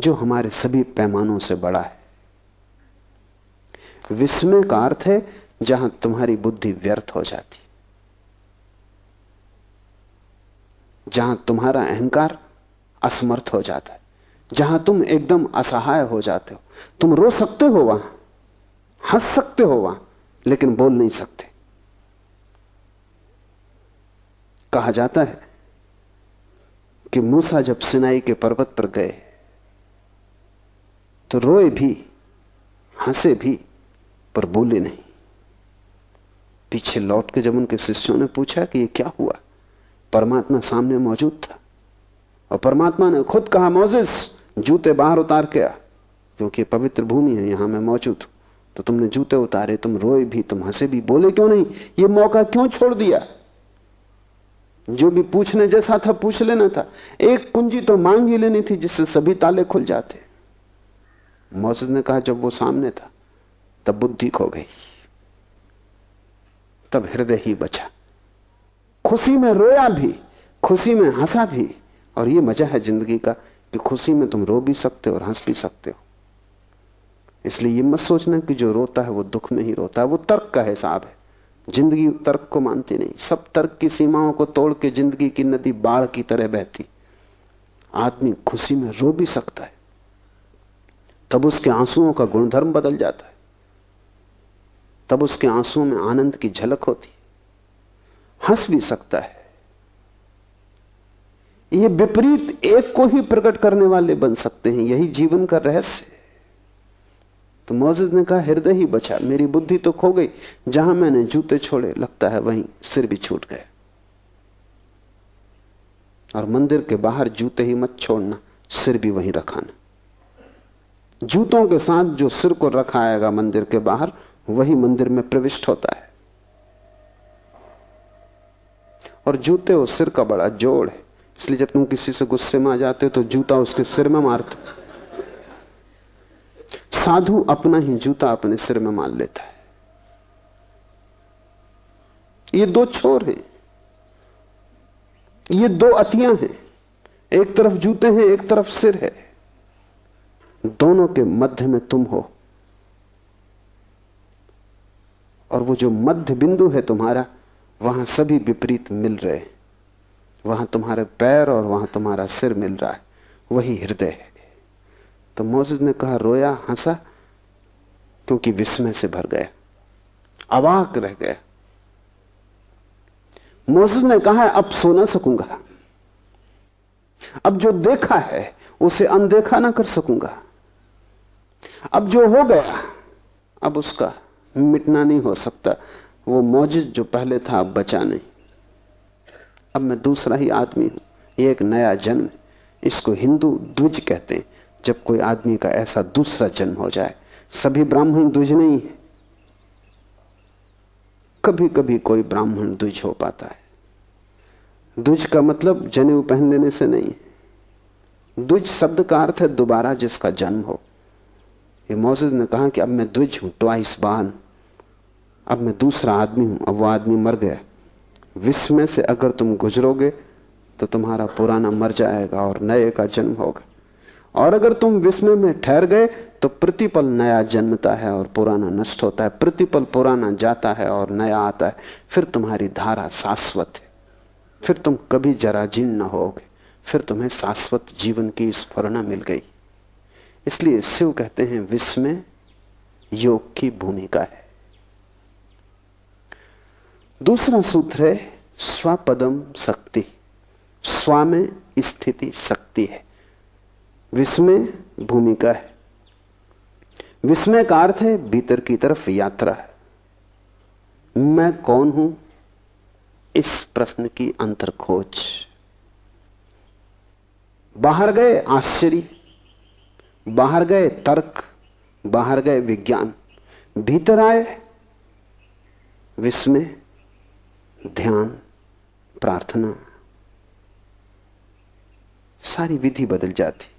जो हमारे सभी पैमानों से बड़ा है। विस्मय का अर्थ है, जहाँ तुम्हारी बुद्धि व्यर्थ हो जाती। जहाँ तुम्हारा अहंकार असमर्थ हो जाता है। जहाँ तुम एकदम असहाय हो जाते हो। तुम रो सकते हो वहाँ, हंस सकते हो वहाँ, लेकिन बोल नहीं सकते। कहा जाता है कि मूसा जब सिनाई के पर्वत पर गए तो रोए भी, हंसे भी, पर बोले नहीं। पीछे लौट के जब उनके शिष्यों ने पूछा कि यह क्या हुआ, परमात्मा सामने मौजूद था, और परमात्मा ने खुद कहा, मोजिस, जूते बाहर उतार के आ, क्योंकि पवित्र भूमि है, यहाँ मैं मौजूद हूँ। तो तुमने जूते उतारे, तुम रोए भी, तुम हंसे भी, बोले क्यों नहीं? ये मौका क्यों छोड़ दिया? जो भी पूछने जैसा था पूछ लेना था। एक कुंजी तो मांग ही लेनी थी जिससे सभी ताले खुल जाते। मौजूद ने कहा, जब वो सामने था, तब बुद्धि खो गई। तब हृदय ही बचा। खुशी में रोया भी, खुशी में हंसा भी, और यह मज़ा है ज़िंदगी का कि खुशी में तुम रो भी सकते हो और हंस भी सकते हो। इसलिए यह मत सोचना कि जो रोता है वो दुख में ही रोता है, वो तर्क का हिसाब है। ज़िंदगी तर्क को मानती नहीं। सब तर्क की सीमाओं को तोड़ के ज़िंदगी की नदी बाढ़ की तरह बहती। आदमी खुशी में रो भी सकता है। तब उसके आंसुओं का गुणधर्म बदल जाता है। तब उसके आंसुओं में आनंद की झलक होती हंस भी सकता है। ये विपरीत एक को ही प्रकट करने वाले बन सकते हैं। यही जीवन का रहस्य है। तो मोजिद ने कहा, हृदय ही बचा, मेरी बुद्धि तो खो गई, जहाँ मैंने जूते छोड़े, लगता है वहीं सिर भी छूट गए। और मंदिर के बाहर जूते ही मत छोड़ना, सिर भी वहीं रखाना। जूतों के साथ जो सिर को रखाएगा मंदिर के बाहर, वही मंदिर में प्रविष्ट होता है। और जूते और सिर का बड़ा जोड़ है, इसलिए जब तुम किसी से गुस्से में आ जाते हो तो जूता उसके सिर में मारते साधु अपना ही जूता अपने सिर में मान लेता है। ये दो छोर हैं। ये दो अतियाँ हैं। एक तरफ़ जूते हैं, एक तरफ़ सिर है। दोनों के मध्य में तुम हो। और वो जो मध्य बिंदु है तुम्हारा, वहाँ सभी विपरीत मिल रहे हैं। वहाँ तुम्हारे पैर और वहाँ तुम्हारा सिर मिल रहा है। वही हृदय है। तो मोजिद ने कहा, रोया? हंसा क्योंकि विस्मय से भर गया। अवाक रह गया। मोजिद ने कहा, अब सो ना सकूँगा। अब जो देखा है, उसे अनदेखा ना कर सकूँगा। अब जो हो गया, अब उसका मिटना नहीं हो सकता। वो मौजूद जो पहले था, अब बचा नहीं। अब मैं दूसरा ही आदमी हूँ। ये एक नया जन्म, इसको हिंदू द्विज कहते हैं। जब कोई आदमी का ऐसा दूसरा जन्म हो जाए, सभी ब्राह्मण द्विज नहीं कभी कभी कोई ब्राह्मण द्विज हो पाता है। द्विज का मतलब जनेऊ पहन लेने से नहीं द्विज शब्द का अर्थ है दोबारा जिसका जन्म हो। ये मौजूद ने कहा कि अब मैं द्विज हूँ, ट्वाइस बान। अब मैं दूसरा आदमी हूँ, अब वो आदमी मर गया। विश्व में से अगर तुम गुजरोगे तो तुम्हारा पुराना मर जाएगा और नए का जन्म होगा। और अगर तुम विस्मय में ठहर गए तो प्रतिपल नया जन्मता है और पुराना नष्ट होता है। प्रतिपल पुराना जाता है और नया आता है। फिर तुम्हारी धारा शाश्वत है। फिर तुम कभी जरा जीर्ण न होगे। फिर तुम्हें शाश्वत जीवन की स्फुरना मिल गई। इसलिए शिव कहते हैं में योग की भूमिका है। दूसरा सूत्र है, स्वपदम शक्ति। स्व में स्थिति शक्ति है। विस्मय भूमिका है। विस्मय का अर्थ है भीतर की तरफ़ यात्रा है। मैं कौन हूँ? इस प्रश्न की अंतर खोज बाहर गए आश्चर्य, बाहर गए तर्क, बाहर गए विज्ञान, भीतर आए विस्मय, ध्यान, प्रार्थना। सारी विधि बदल जाती।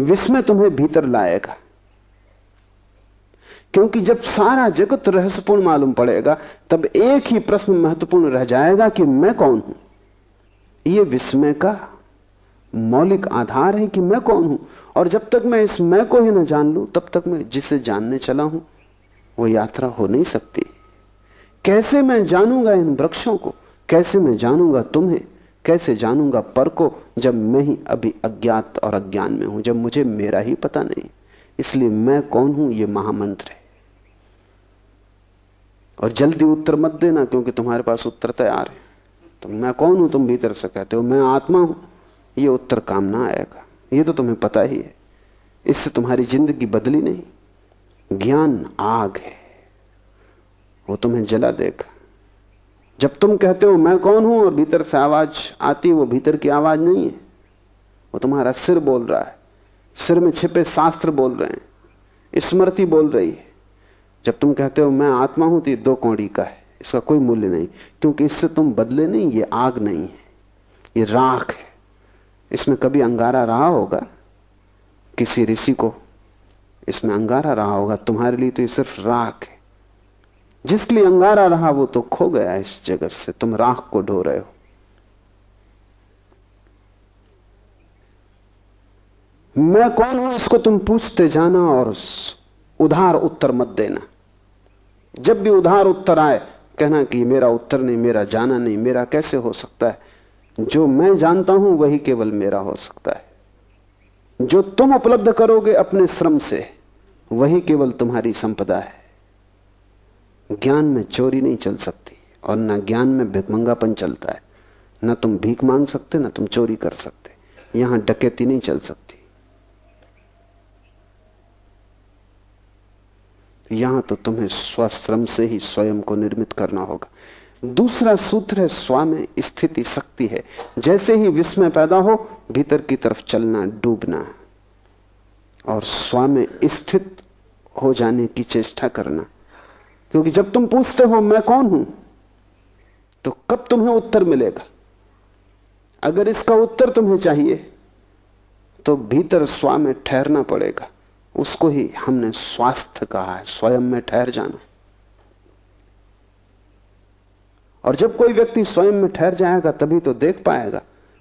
विस्मय तुम्हें भीतर लाएगा। क्योंकि जब सारा जगत रहस्यपूर्ण मालूम पड़ेगा, तब एक ही प्रश्न महत्वपूर्ण रह जाएगा कि मैं कौन हूँ? यह विस्मय का मौलिक आधार है कि मैं कौन हूँ? और जब तक मैं इस मैं को ही ना जान लू, तब तक मैं जिसे जानने चला हूँ, वो यात्रा हो नहीं सकती। कैसे मैं जानूँगा इन वृक्षों को? कैसे मैं जानूँगा तुम्हें? कैसे जानूँगा पर को जब मैं ही अभी अज्ञात और अज्ञान में हूँ, जब मुझे मेरा ही पता नहीं? इसलिए मैं कौन हूँ? यह महामंत्र है। और जल्दी उत्तर मत देना, क्योंकि तुम्हारे पास उत्तर तैयार है। तो मैं कौन हूँ तुम भीतर से कहते हो? मैं आत्मा हूँ। यह उत्तर काम ना आएगा। यह तो तुम्हें पता ही है। इससे तुम्हारी ज़िंदगी बदली नहीं। ज्ञान आग है। वो तुम्हें जला देगा। जब तुम कहते हो, मैं कौन हूँ? और भीतर से आवाज़ आती वो भीतर की आवाज़ नहीं है। वो तुम्हारा सिर बोल रहा है। सिर में छिपे शास्त्र बोल रहे हैं। स्मृति बोल रही है। जब तुम कहते हो, मैं आत्मा हूँ तो ये दो कौड़ी का है। इसका कोई मूल्य नहीं, क्योंकि इससे तुम बदले नहीं, ये आग नहीं है। ये राख है। इसमें कभी अंगारा रहा होगा? किसी ऋषि को इसमें अंगारा रहा होगा। तुम्हारे लिए तो ये सिर्फ़ राख है। जिस लिए अंगारा रहा वो तो खो गया इस जगत से। तुम राख को ढो रहे हो। मैं कौन हूँ इसको तुम पूछते जाना और उधार उत्तर मत देना। जब भी उधार उत्तर आए, कहना कि मेरा उत्तर नहीं, मेरा जाना नहीं, मेरा कैसे हो सकता है? जो मैं जानता हूँ वही केवल मेरा हो सकता है। जो तुम उपलब्ध करोगे अपने श्रम से, वही केवल तुम्हारी संपदा है। ज्ञान में चोरी नहीं चल सकती और न ज्ञान में भिकमंगापन चलता है। ना तुम भीख मांग सकते, ना तुम चोरी कर सकते। यहाँ डकैती नहीं चल सकती। यहाँ तो तुम्हें स्वश्रम से ही स्वयं को निर्मित करना होगा। दूसरा सूत्र है स्व में स्थिति शक्ति है। जैसे ही विस्मय पैदा हो, भीतर की तरफ़ चलना, डूबना। और स्व में स्थित हो जाने की चेष्टा करना। क्योंकि जब तुम पूछते हो मैं कौन हूँ तो कब तुम्हें उत्तर मिलेगा? अगर इसका उत्तर तुम्हें चाहिए तो भीतर स्व में ठहरना पड़ेगा। उसको ही हमने स्वास्थ्य कहा है, स्वयं में ठहर जाना। और जब कोई व्यक्ति स्वयं में ठहर जाएगा, तभी तो देख पाएगा,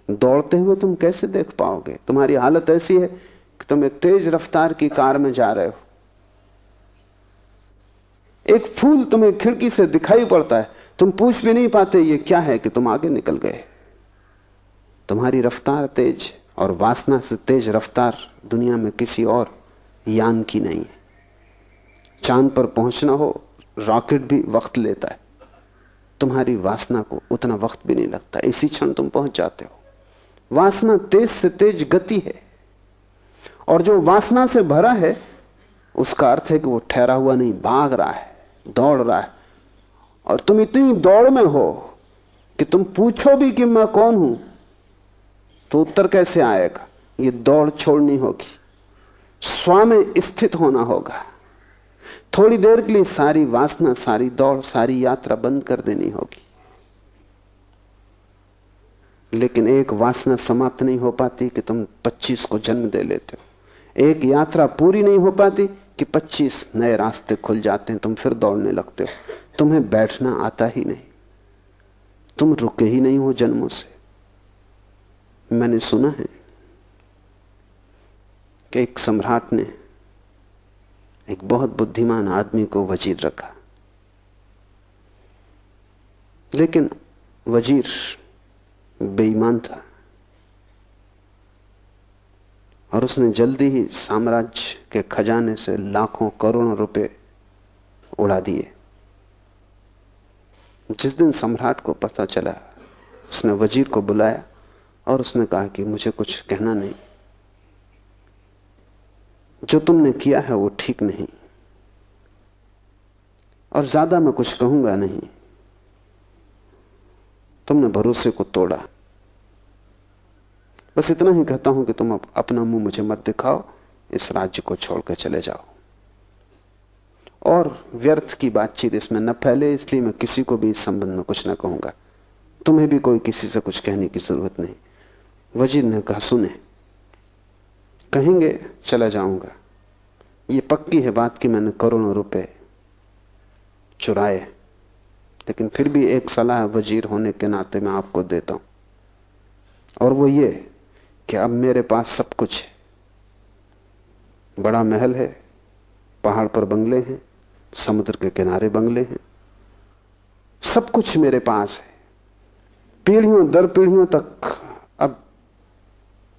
दौड़ते हुए तुम कैसे देख पाओगे? तुम्हारी हालत ऐसी है कि तुम एक तेज रफ्तार की कार में जा रहे हो। एक फूल तुम्हें खिड़की से दिखाई पड़ता है। तुम पूछ भी नहीं पाते ये क्या है कि तुम आगे निकल गए। तुम्हारी रफ्तार तेज और वासना से तेज रफ्तार दुनिया में किसी और यान की नहीं है। चाँद पर पहुँचना हो, रॉकेट भी वक्त लेता है। तुम्हारी वासना को उतना वक्त भी नहीं लगता। इसी क्षण तुम पहुँच जाते हो। वासना तेज से तेज गति है। और जो वासना से भरा है, उसका अर्थ है कि वो ठहरा हुआ नहीं, भाग रहा है। दौड़ रहा है। और तुम इतनी दौड़ में हो कि तुम पूछो भी कि मैं कौन हूँ? तो उत्तर कैसे आएगा? ये दौड़ छोड़नी होगी। स्वामी स्थित होना होगा। थोड़ी देर के लिए सारी वासना, सारी दौड़, सारी यात्रा बंद कर देनी होगी। लेकिन एक वासना समाप्त नहीं हो पाती कि तुम 25 को जन्म दे लेते हो। एक यात्रा पूरी नहीं हो पाती कि 25 नए रास्ते खुल जाते हैं, तुम फिर दौड़ने लगते हो। तुम्हें बैठना आता ही नहीं। तुम रुके ही नहीं हो जन्मों से। मैंने सुना है कि एक सम्राट ने एक बहुत बुद्धिमान आदमी को वज़ीर रखा। लेकिन वज़ीर बेईमान था। और उसने जल्दी ही साम्राज्य के खजाने से लाखों करोड़ों रुपए उड़ा दिए। जिस दिन सम्राट को पता चला, उसने वज़ीर को बुलाया और उसने कहा कि मुझे कुछ कहना नहीं। जो तुमने किया है वो ठीक नहीं। और ज़्यादा मैं कुछ कहूँगा नहीं। तुमने भरोसे को तोड़ा। बस इतना ही कहता हूँ कि तुम अपना मुँह मुझे मत दिखाओ, इस राज्य को छोड़कर चले जाओ। और व्यर्थ की बातचीत इसमें न फैले, इसलिए मैं किसी को भी इस संबंध में कुछ न कहूँगा। तुम्हें भी कोई किसी से कुछ कहने की ज़रूरत नहीं। वज़ीर ने कहा, सुने, कहेंगे, चला जाऊँगा। ये पक्की है बात कि मैंने करोड़ों रुपए चुराए, लेकिन फिर भी एक सलाह वज़ीर होने के नाते मैं आपको देता हूँ। और वो ये कि अब मेरे पास सब कुछ है। बड़ा महल है, पहाड़ पर बंगले हैं, समुद्र के किनारे बंगले हैं। सब कुछ मेरे पास है। पीढ़ियों दर पीढ़ियों तक अब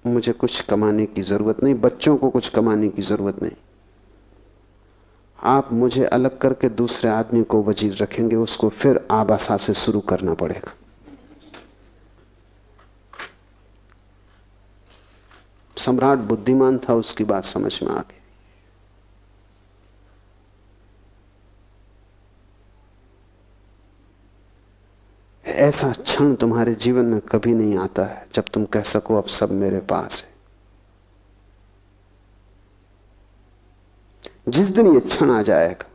मुझे कुछ कमाने की ज़रूरत नहीं, बच्चों को कुछ कमाने की ज़रूरत नहीं। आप मुझे अलग करके दूसरे आदमी को वज़ीर रखेंगे, उसको फिर आबासा से शुरू करना पड़ेगा। सम्राट बुद्धिमान था, उसकी बात समझ में आ गई। ऐसा क्षण तुम्हारे जीवन में कभी नहीं आता है, जब तुम कह सको, अब सब मेरे पास है। जिस दिन यह क्षण आ जाएगा,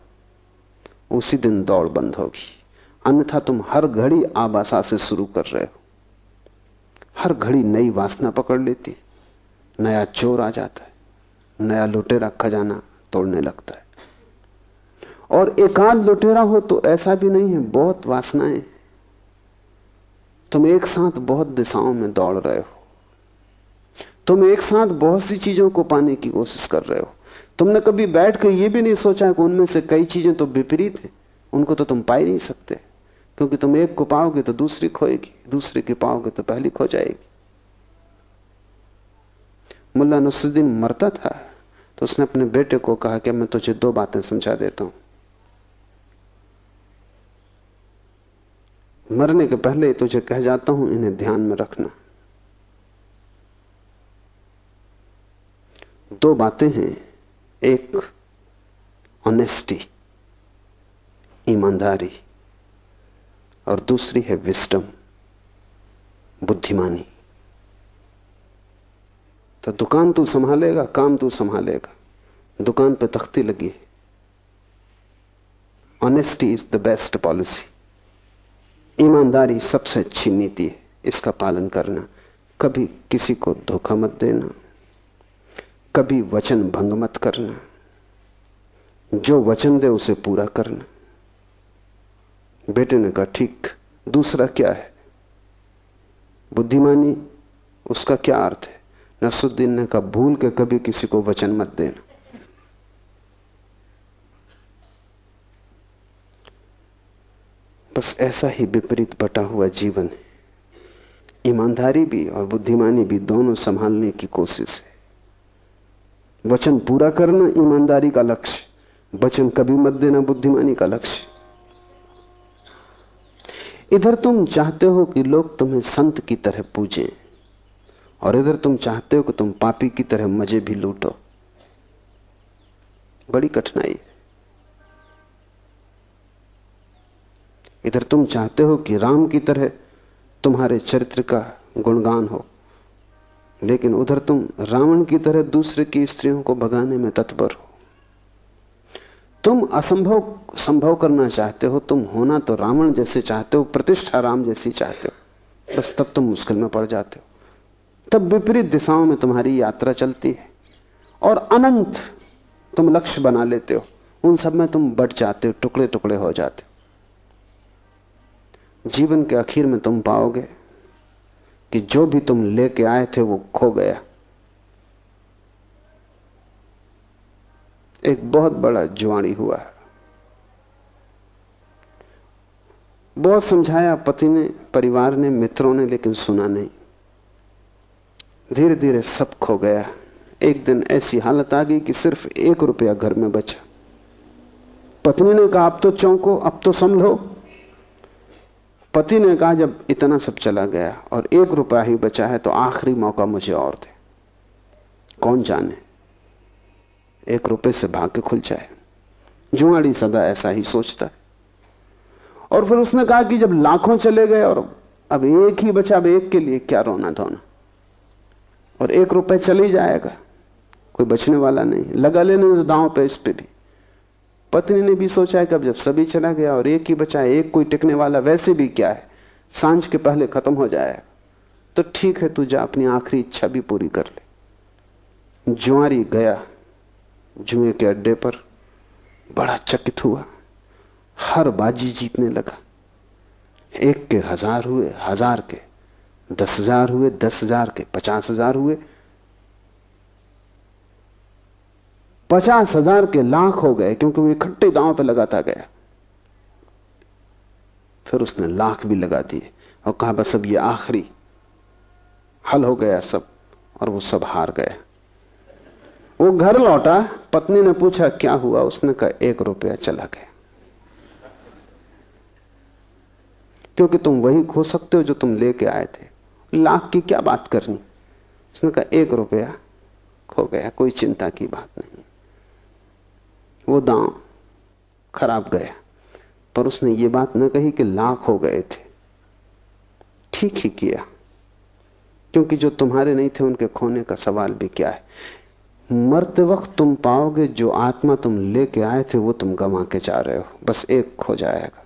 उसी दिन दौड़ बंद होगी। अन्यथा तुम हर घड़ी आबासा से शुरू कर रहे हो। हर घड़ी नई वासना पकड़ लेती नया चोर आ जाता है, नया लुटेरा खजाना तोड़ने लगता है। और एकांत लुटेरा हो तो ऐसा भी नहीं है, बहुत वासनाएँ तुम एक साथ बहुत दिशाओं में दौड़ रहे हो। तुम एक साथ बहुत सी चीज़ों को पाने की कोशिश कर रहे हो। तुमने कभी बैठ कर यह भी नहीं सोचा कि उनमें से कई चीज़ें तो विपरीत हैं, उनको तो तुम पा ही नहीं सकते। क्योंकि तुम एक को पाओगे तो दूसरी खोएगी, दूसरे की पाओगे तो पहली खो जाएगी। मुल्ला नसरुद्दीन मरता था तो उसने अपने बेटे को कहा कि मैं तुझे दो बातें समझा देता हूँ। मरने के पहले तुझे कह जाता हूँ, इन्हें ध्यान में रखना। दो बातें हैं, एक ऑनेस्टी ईमानदारी, और दूसरी है विस्टम बुद्धिमानी। तो दुकान तू संभालेगा, काम तू संभालेगा। दुकान पे तख्ती लगी है। Honesty is the best policy ईमानदारी सबसे अच्छी नीति है। इसका पालन करना। कभी किसी को धोखा मत देना। कभी वचन भंग मत करना। जो वचन दे, उसे पूरा करना। बेटे ने कहा, ठीक, दूसरा क्या है? बुद्धिमानी, उसका क्या अर्थ है? नसुद्दीन ने कहा, भूल के कभी किसी को वचन मत देना। बस ऐसा ही विपरीत बटा हुआ जीवन है। ईमानदारी भी और बुद्धिमानी भी दोनों संभालने की कोशिश है। वचन पूरा करना ईमानदारी का लक्ष्य वचन कभी मत देना बुद्धिमानी का लक्ष्य इधर तुम चाहते हो कि लोग तुम्हें संत की तरह पूजें। और इधर तुम चाहते हो कि तुम पापी की तरह मज़े भी लूटो। बड़ी कठिनाई। है इधर तुम चाहते हो कि राम की तरह तुम्हारे चरित्र का गुणगान हो, लेकिन उधर तुम रावण की तरह दूसरे की स्त्रियों को भगाने में तत्पर हो। तुम असंभव संभव करना चाहते हो, तुम होना तो रावण जैसे चाहते हो, प्रतिष्ठा राम जैसी चाहते हो, बस तब तुम मुश्किल में पड़ जाते हो। तब विपरीत दिशाओं में तुम्हारी यात्रा चलती है। और अनंत तुम लक्ष्य बना लेते हो। उन सब में तुम बट जाते हो टुकड़े टुकड़े हो जाते हो। जीवन के आखिर में तुम पाओगे कि जो भी तुम लेके आए थे वो खो गया। एक बहुत बड़ा जुआड़ी हुआ। है बहुत समझाया पति ने, परिवार ने, मित्रों ने, लेकिन सुना नहीं। धीरे धीरे सब खो गया। एक दिन ऐसी हालत आ गई कि सिर्फ़ एक रुपया घर में बचा। पत्नी ने कहा, अब तो चौंको, अब तो संभलो। पति ने कहा, जब इतना सब चला गया और एक रुपया ही बचा है तो आखिरी मौका मुझे और दे। कौन जाने? एक रुपए से भाग्य खुल जाए। जुआड़ी सदा ऐसा ही सोचता है। और फिर उसने कहा कि जब लाखों चले गए और अब एक ही बचा, अब एक के लिए क्या रोना धोना और एक रुपए चल जाएगा। कोई बचने वाला नहीं लगा लेने दांव पे इस पे भी। पत्नी ने भी सोचा है कि अब जब सभी चला गया और एक ही बचा एक कोई टिकने वाला, वैसे भी क्या है? साँझ के पहले खत्म हो जाएगा तो ठीक है, तू जा, अपनी आखिरी इच्छा भी पूरी कर ले। जुआरी गया जुए के अड्डे पर। बड़ा चकित हुआ। हर बाजी जीतने लगा। एक के हज़ार हुए, हज़ार के। दस हज़ार हुए, दस हज़ार के पचास हज़ार हुए। पचास हज़ार के लाख हो गए, क्योंकि वो इकट्ठे दांव पे लगाता गया। फिर उसने लाख भी लगा दिए और कहा, बस अब ये आखिरी। हल हो गया सब और वो सब हार गए। वो घर लौटा, पत्नी ने पूछा, क्या हुआ? उसने कहा, एक रुपया चला गया। क्योंकि तुम वही खो सकते हो जो तुम लेके आए थे। लाख की क्या बात करनी? उसने कहा, एक रुपया खो गया, कोई चिंता की बात नहीं। वो दांव खराब गया, पर उसने ये बात न कही कि लाख हो गए थे। ठीक ही किया, क्योंकि जो तुम्हारे नहीं थे, उनके खोने का सवाल भी क्या है? मरते वक्त तुम पाओगे, जो आत्मा तुम लेके आए थे, वो तुम गंवा के जा रहे हो। बस एक खो जाएगा।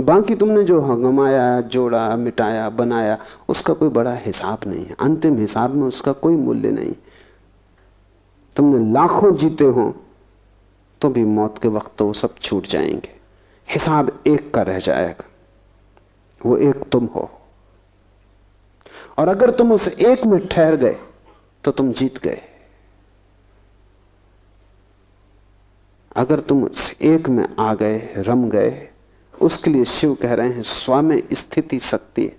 बाकी तुमने जो गमाया जोड़ा, मिटाया, बनाया, उसका कोई बड़ा हिसाब नहीं है। अंतिम हिसाब में उसका कोई मूल्य नहीं। तुमने लाखों जीते हो तो भी मौत के वक्त तो सब छूट जाएँगे। हिसाब एक का रह जाएगा। वो एक तुम हो। और अगर तुम उस एक में ठहर गए तो तुम जीत गए। अगर तुम उस एक में आ गए, रम गए उसके लिए शिव कह रहे हैं, स्वामी, स्थिति शक्ति है।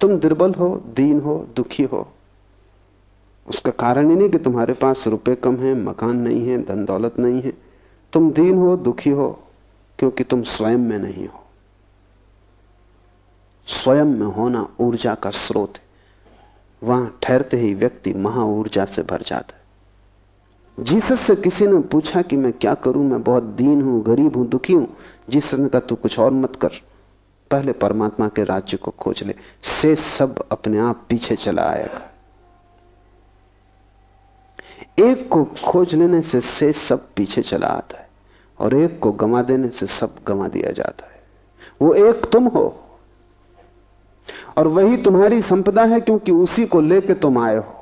तुम दुर्बल हो, दीन हो, दुखी हो। उसका कारण ही नहीं कि तुम्हारे पास रुपए कम है, मकान नहीं है, धन दौलत नहीं है। तुम दीन हो, दुखी हो, क्योंकि तुम स्वयं में नहीं हो। स्वयं में होना ऊर्जा का स्रोत है। वहाँ ठहरते ही व्यक्ति महा ऊर्जा से भर जाता है। जीसस से किसी ने पूछा कि मैं क्या करूँ? मैं बहुत दीन हूँ, गरीब हूँ, दुखी हूँ। जीसस ने कहा तू कुछ और मत कर, पहले परमात्मा के राज्य को खोज ले, से सब अपने आप पीछे चला आएगा। एक को खोज लेने से से सब पीछे चला आता है, और एक को गमा देने से सब गमा दिया जाता है। वो एक तुम हो, और वही तुम्हारी संपदा है क्योंकि उसी को लेके तुम आए हो।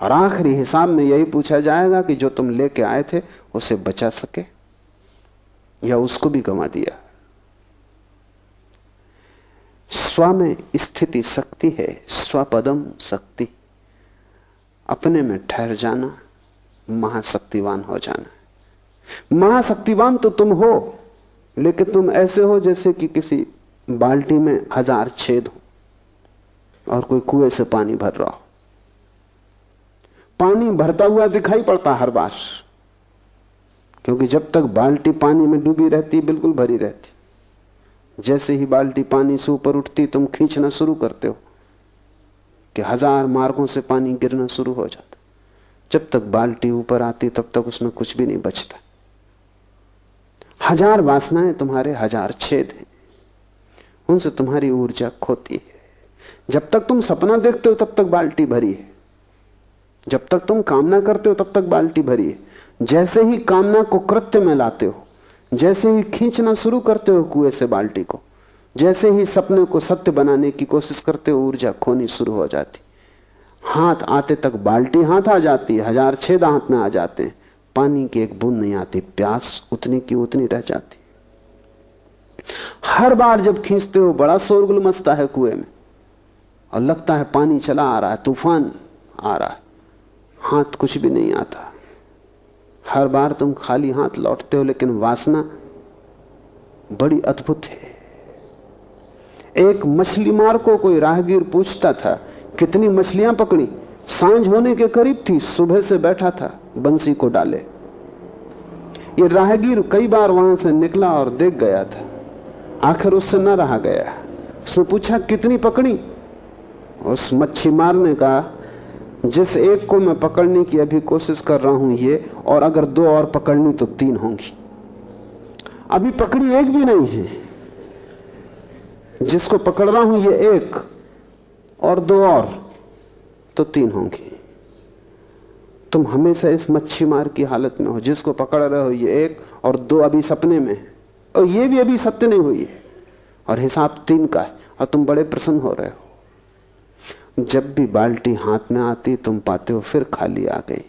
और आखिरी हिसाब में यही पूछा जाएगा कि जो तुम लेके आए थे, उसे बचा सके। या उसको भी गमा दिया। स्व में स्थिति शक्ति है, स्वपदम शक्ति। अपने में ठहर जाना, महाशक्तिवान हो जाना। महाशक्तिवान तो तुम हो, लेकिन तुम ऐसे हो जैसे कि किसी बाल्टी में हज़ार छेद हो, और कोई कुएँ से पानी भर रहा हो। पानी भरता हुआ दिखाई पड़ता हर बार। क्योंकि जब तक बाल्टी पानी में डूबी रहती, बिल्कुल भरी रहती। जैसे ही बाल्टी पानी से ऊपर उठती, तुम खींचना शुरू करते हो कि हज़ार मार्गों से पानी गिरना शुरू हो जाता। जब तक बाल्टी ऊपर आती, तब तक उसमें कुछ भी नहीं बचता। हज़ार वासनाएँ तुम्हारे हज़ार छेद हैं। उनसे तुम्हारी ऊर्जा खोती है। जब तक तुम सपना देखते हो, तब तक बाल्टी भरी है। जब तक तुम कामना करते हो, तब तक बाल्टी भरी है। जैसे ही कामना को कृत्य में लाते हो, जैसे ही खींचना शुरू करते हो कुएँ से बाल्टी को, जैसे ही सपने को सत्य बनाने की कोशिश करते हो ऊर्जा खोनी शुरू हो जाती। हाथ आते तक बाल्टी हाथ आ जाती है हज़ार छेद हाथ में आ जाते हैं। पानी की एक बूंद नहीं आती, प्यास उतनी की उतनी रह जाती। हर बार जब खींचते हो, बड़ा शोरगुल मचता है कुएँ में, और लगता है पानी चला आ रहा है, तूफ़ान आ रहा है। हाथ कुछ भी नहीं आता। हर बार तुम खाली हाथ लौटते हो, लेकिन वासना बड़ी अद्भुत है। एक मछली मार को कोई राहगीर पूछता था, कितनी मछलियाँ पकड़ी? साँझ होने के करीब थी, सुबह से बैठा था, बंसी को डाले। ये राहगीर कई बार वहाँ से निकला और देख गया था। आखिर उससे न रहा गया। उसने पूछा, कितनी पकड़ी? उस मच्छी मारने का जिस एक को मैं पकड़ने की अभी कोशिश कर रहा हूँ ये, और अगर दो और पकड़नी तो तीन होंगी। अभी पकड़ी एक भी नहीं है। जिसको पकड़ रहा हूँ ये एक, और दो और तो तीन होंगी। तुम हमेशा इस मच्छी मार की हालत में हो। जिसको पकड़ रहे हो ये एक, और दो अभी सपने में और ये भी अभी सत्य नहीं हुई है। और हिसाब तीन का है, और तुम बड़े प्रसन्न हो रहे हो। जब भी बाल्टी हाथ में आती, तुम पाते हो, फिर खाली आ गई।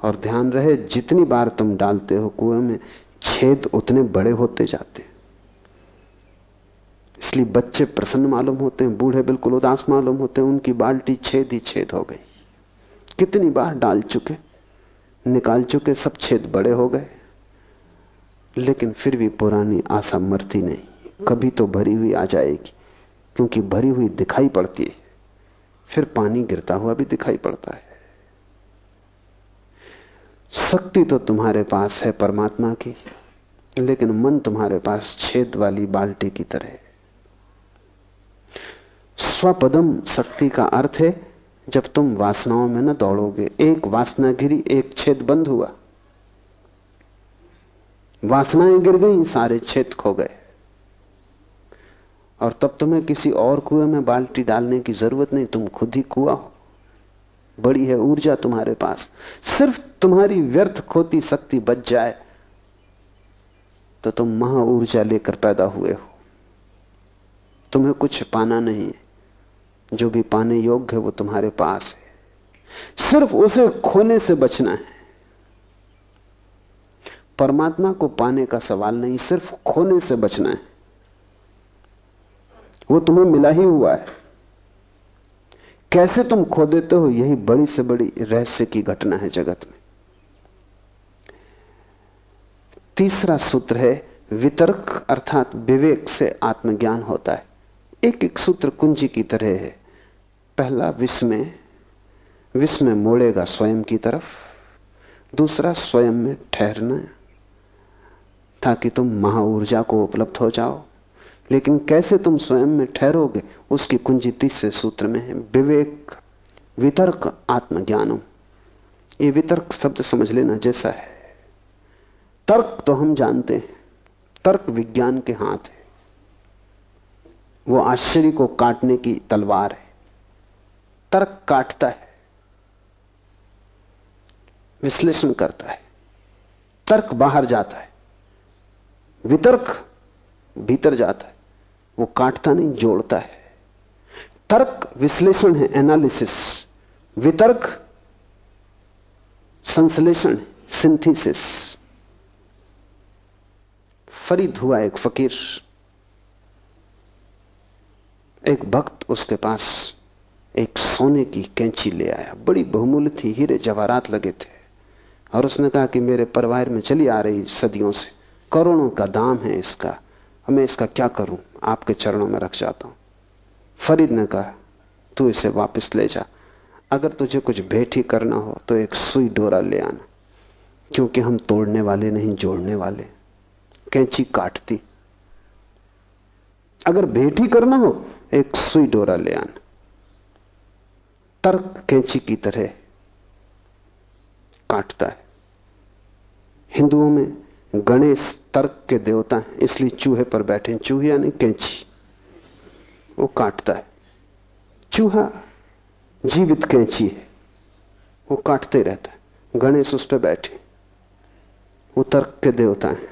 और ध्यान रहे, जितनी बार तुम डालते हो कुएँ में, छेद उतने बड़े होते जाते इसलिए बच्चे प्रसन्न मालूम होते हैं, बूढ़े बिल्कुल उदास मालूम होते हैं, उनकी बाल्टी छेद ही छेद हो गई। कितनी बार डाल चुके, निकाल चुके, सब छेद बड़े हो गए। लेकिन फिर भी पुरानी आशा मरती नहीं, कभी तो भरी हुई आ जाएगी, क्योंकि भरी हुई दिखाई पड़ती है। फिर पानी गिरता हुआ भी दिखाई पड़ता है। शक्ति तो तुम्हारे पास है परमात्मा की, लेकिन मन तुम्हारे पास छेद वाली बाल्टी की तरह है। स्वपदम शक्ति का अर्थ है, जब तुम वासनाओं में न दौड़ोगे, एक वासना गिरी, एक छेद बंद हुआ। वासनाएँ गिर गई, सारे छेद खो गए। और तब तुम्हें किसी और कुएँ में बाल्टी डालने की ज़रूरत नहीं, तुम खुद ही कुआ हो। बड़ी है ऊर्जा तुम्हारे पास। सिर्फ़ तुम्हारी व्यर्थ खोती शक्ति बच जाए तो तुम महा ऊर्जा लेकर पैदा हुए हो। तुम्हें कुछ पाना नहीं है। जो भी पाने योग्य है वो तुम्हारे पास है। सिर्फ़ उसे खोने से बचना है। परमात्मा को पाने का सवाल नहीं, सिर्फ़ खोने से बचना है। वो तुम्हें मिला ही हुआ है। कैसे तुम खो देते हो? यही बड़ी से बड़ी रहस्य की घटना है जगत में। तीसरा सूत्र है, वितर्क अर्थात विवेक से आत्मज्ञान होता है। एक एक सूत्र कुंजी की तरह है। पहला विश्व में मोड़ेगा स्वयं की तरफ़। दूसरा स्वयं में ठहरना, ताकि तुम महा ऊर्जा को उपलब्ध हो जाओ। लेकिन कैसे तुम स्वयं में ठहरोगे? उसकी कुंजी तीसरे सूत्र में है, विवेक, वितर्क, आत्मज्ञानम। ये वितर्क शब्द समझ लेना जैसा है। तर्क तो हम जानते हैं। तर्क विज्ञान के हाथ है। वो आश्चर्य को काटने की तलवार है। तर्क काटता है। विश्लेषण करता है। तर्क बाहर जाता है। वितर्क भीतर जाता है। वो काटता नहीं, जोड़ता है। तर्क विश्लेषण है एनालिसिस वितर्क संश्लेषण सिंथेसिस फरीद हुआ एक फकीर। एक भक्त उसके पास एक सोने की कैंची ले आया। बड़ी बहुमूल्य थी, हीरे जवाहरात लगे थे। और उसने कहा कि मेरे परिवार में चली आ रही सदियों से। करोड़ों का दाम है इसका। मैं इसका क्या करूँ? आपके चरणों में रख जाता हूँ। फरीद ने कहा, तू इसे वापस ले जा। अगर तुझे कुछ भेंट ही करना हो तो एक सुई डोरा ले आना, क्योंकि हम तोड़ने वाले नहीं, जोड़ने वाले। कैंची काटती। अगर भेंट ही करना हो, एक सुई डोरा ले आना। तर्क कैंची की तरह काटता है। हिंदुओं में गणेश तर्क के देवता हैं, इसलिए चूहे पर बैठे चूहे यानी कैंची। वो काटता है। चूहा जीवित कैंची है। वो काटते रहता है। गणेश उस पर बैठे वो तर्क के देवता हैं।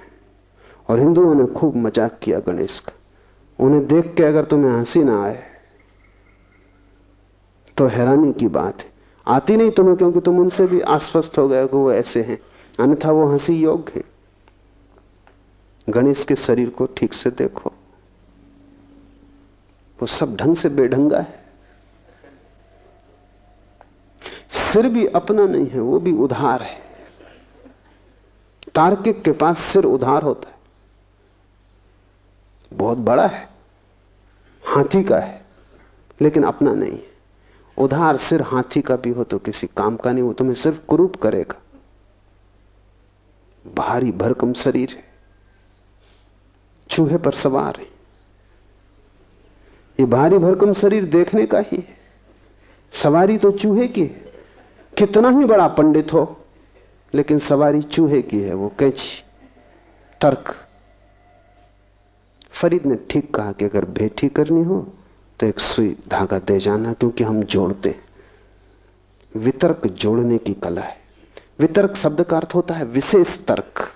और हिंदुओं ने खूब मज़ाक किया गणेश का। उन्हें देख के अगर तुम्हें हँसी ना आए तो हैरानी की बात है। आती नहीं तुम्हें, क्योंकि तुम उनसे भी आश्वस्त हो गए कि वो ऐसे हैं। अन्यथा वो हँसी योग्य है। गणेश के शरीर को ठीक से देखो। वो सब ढंग से बेढंगा है। सिर भी अपना नहीं है, वो भी उधार है। तार्किक के पास सिर उधार होता है। बहुत बड़ा है, हाथी का है, लेकिन अपना नहीं है। उधार सिर हाथी का भी हो तो किसी काम का नहीं हो तुम्हें सिर्फ़ कुरूप करेगा। भारी भरकम शरीर है। चूहे पर सवार है। ये भारी भरकम शरीर देखने का ही है। सवारी तो चूहे की है। कितना ही बड़ा पंडित हो, लेकिन सवारी चूहे की है, वो कैची, तर्क। फरीद ने ठीक कहा कि अगर भेटी करनी हो तो एक सुई धागा दे जाना, क्योंकि हम जोड़ते वितर्क जोड़ने की कला है। वितर्क शब्द का अर्थ होता है विशेष तर्क।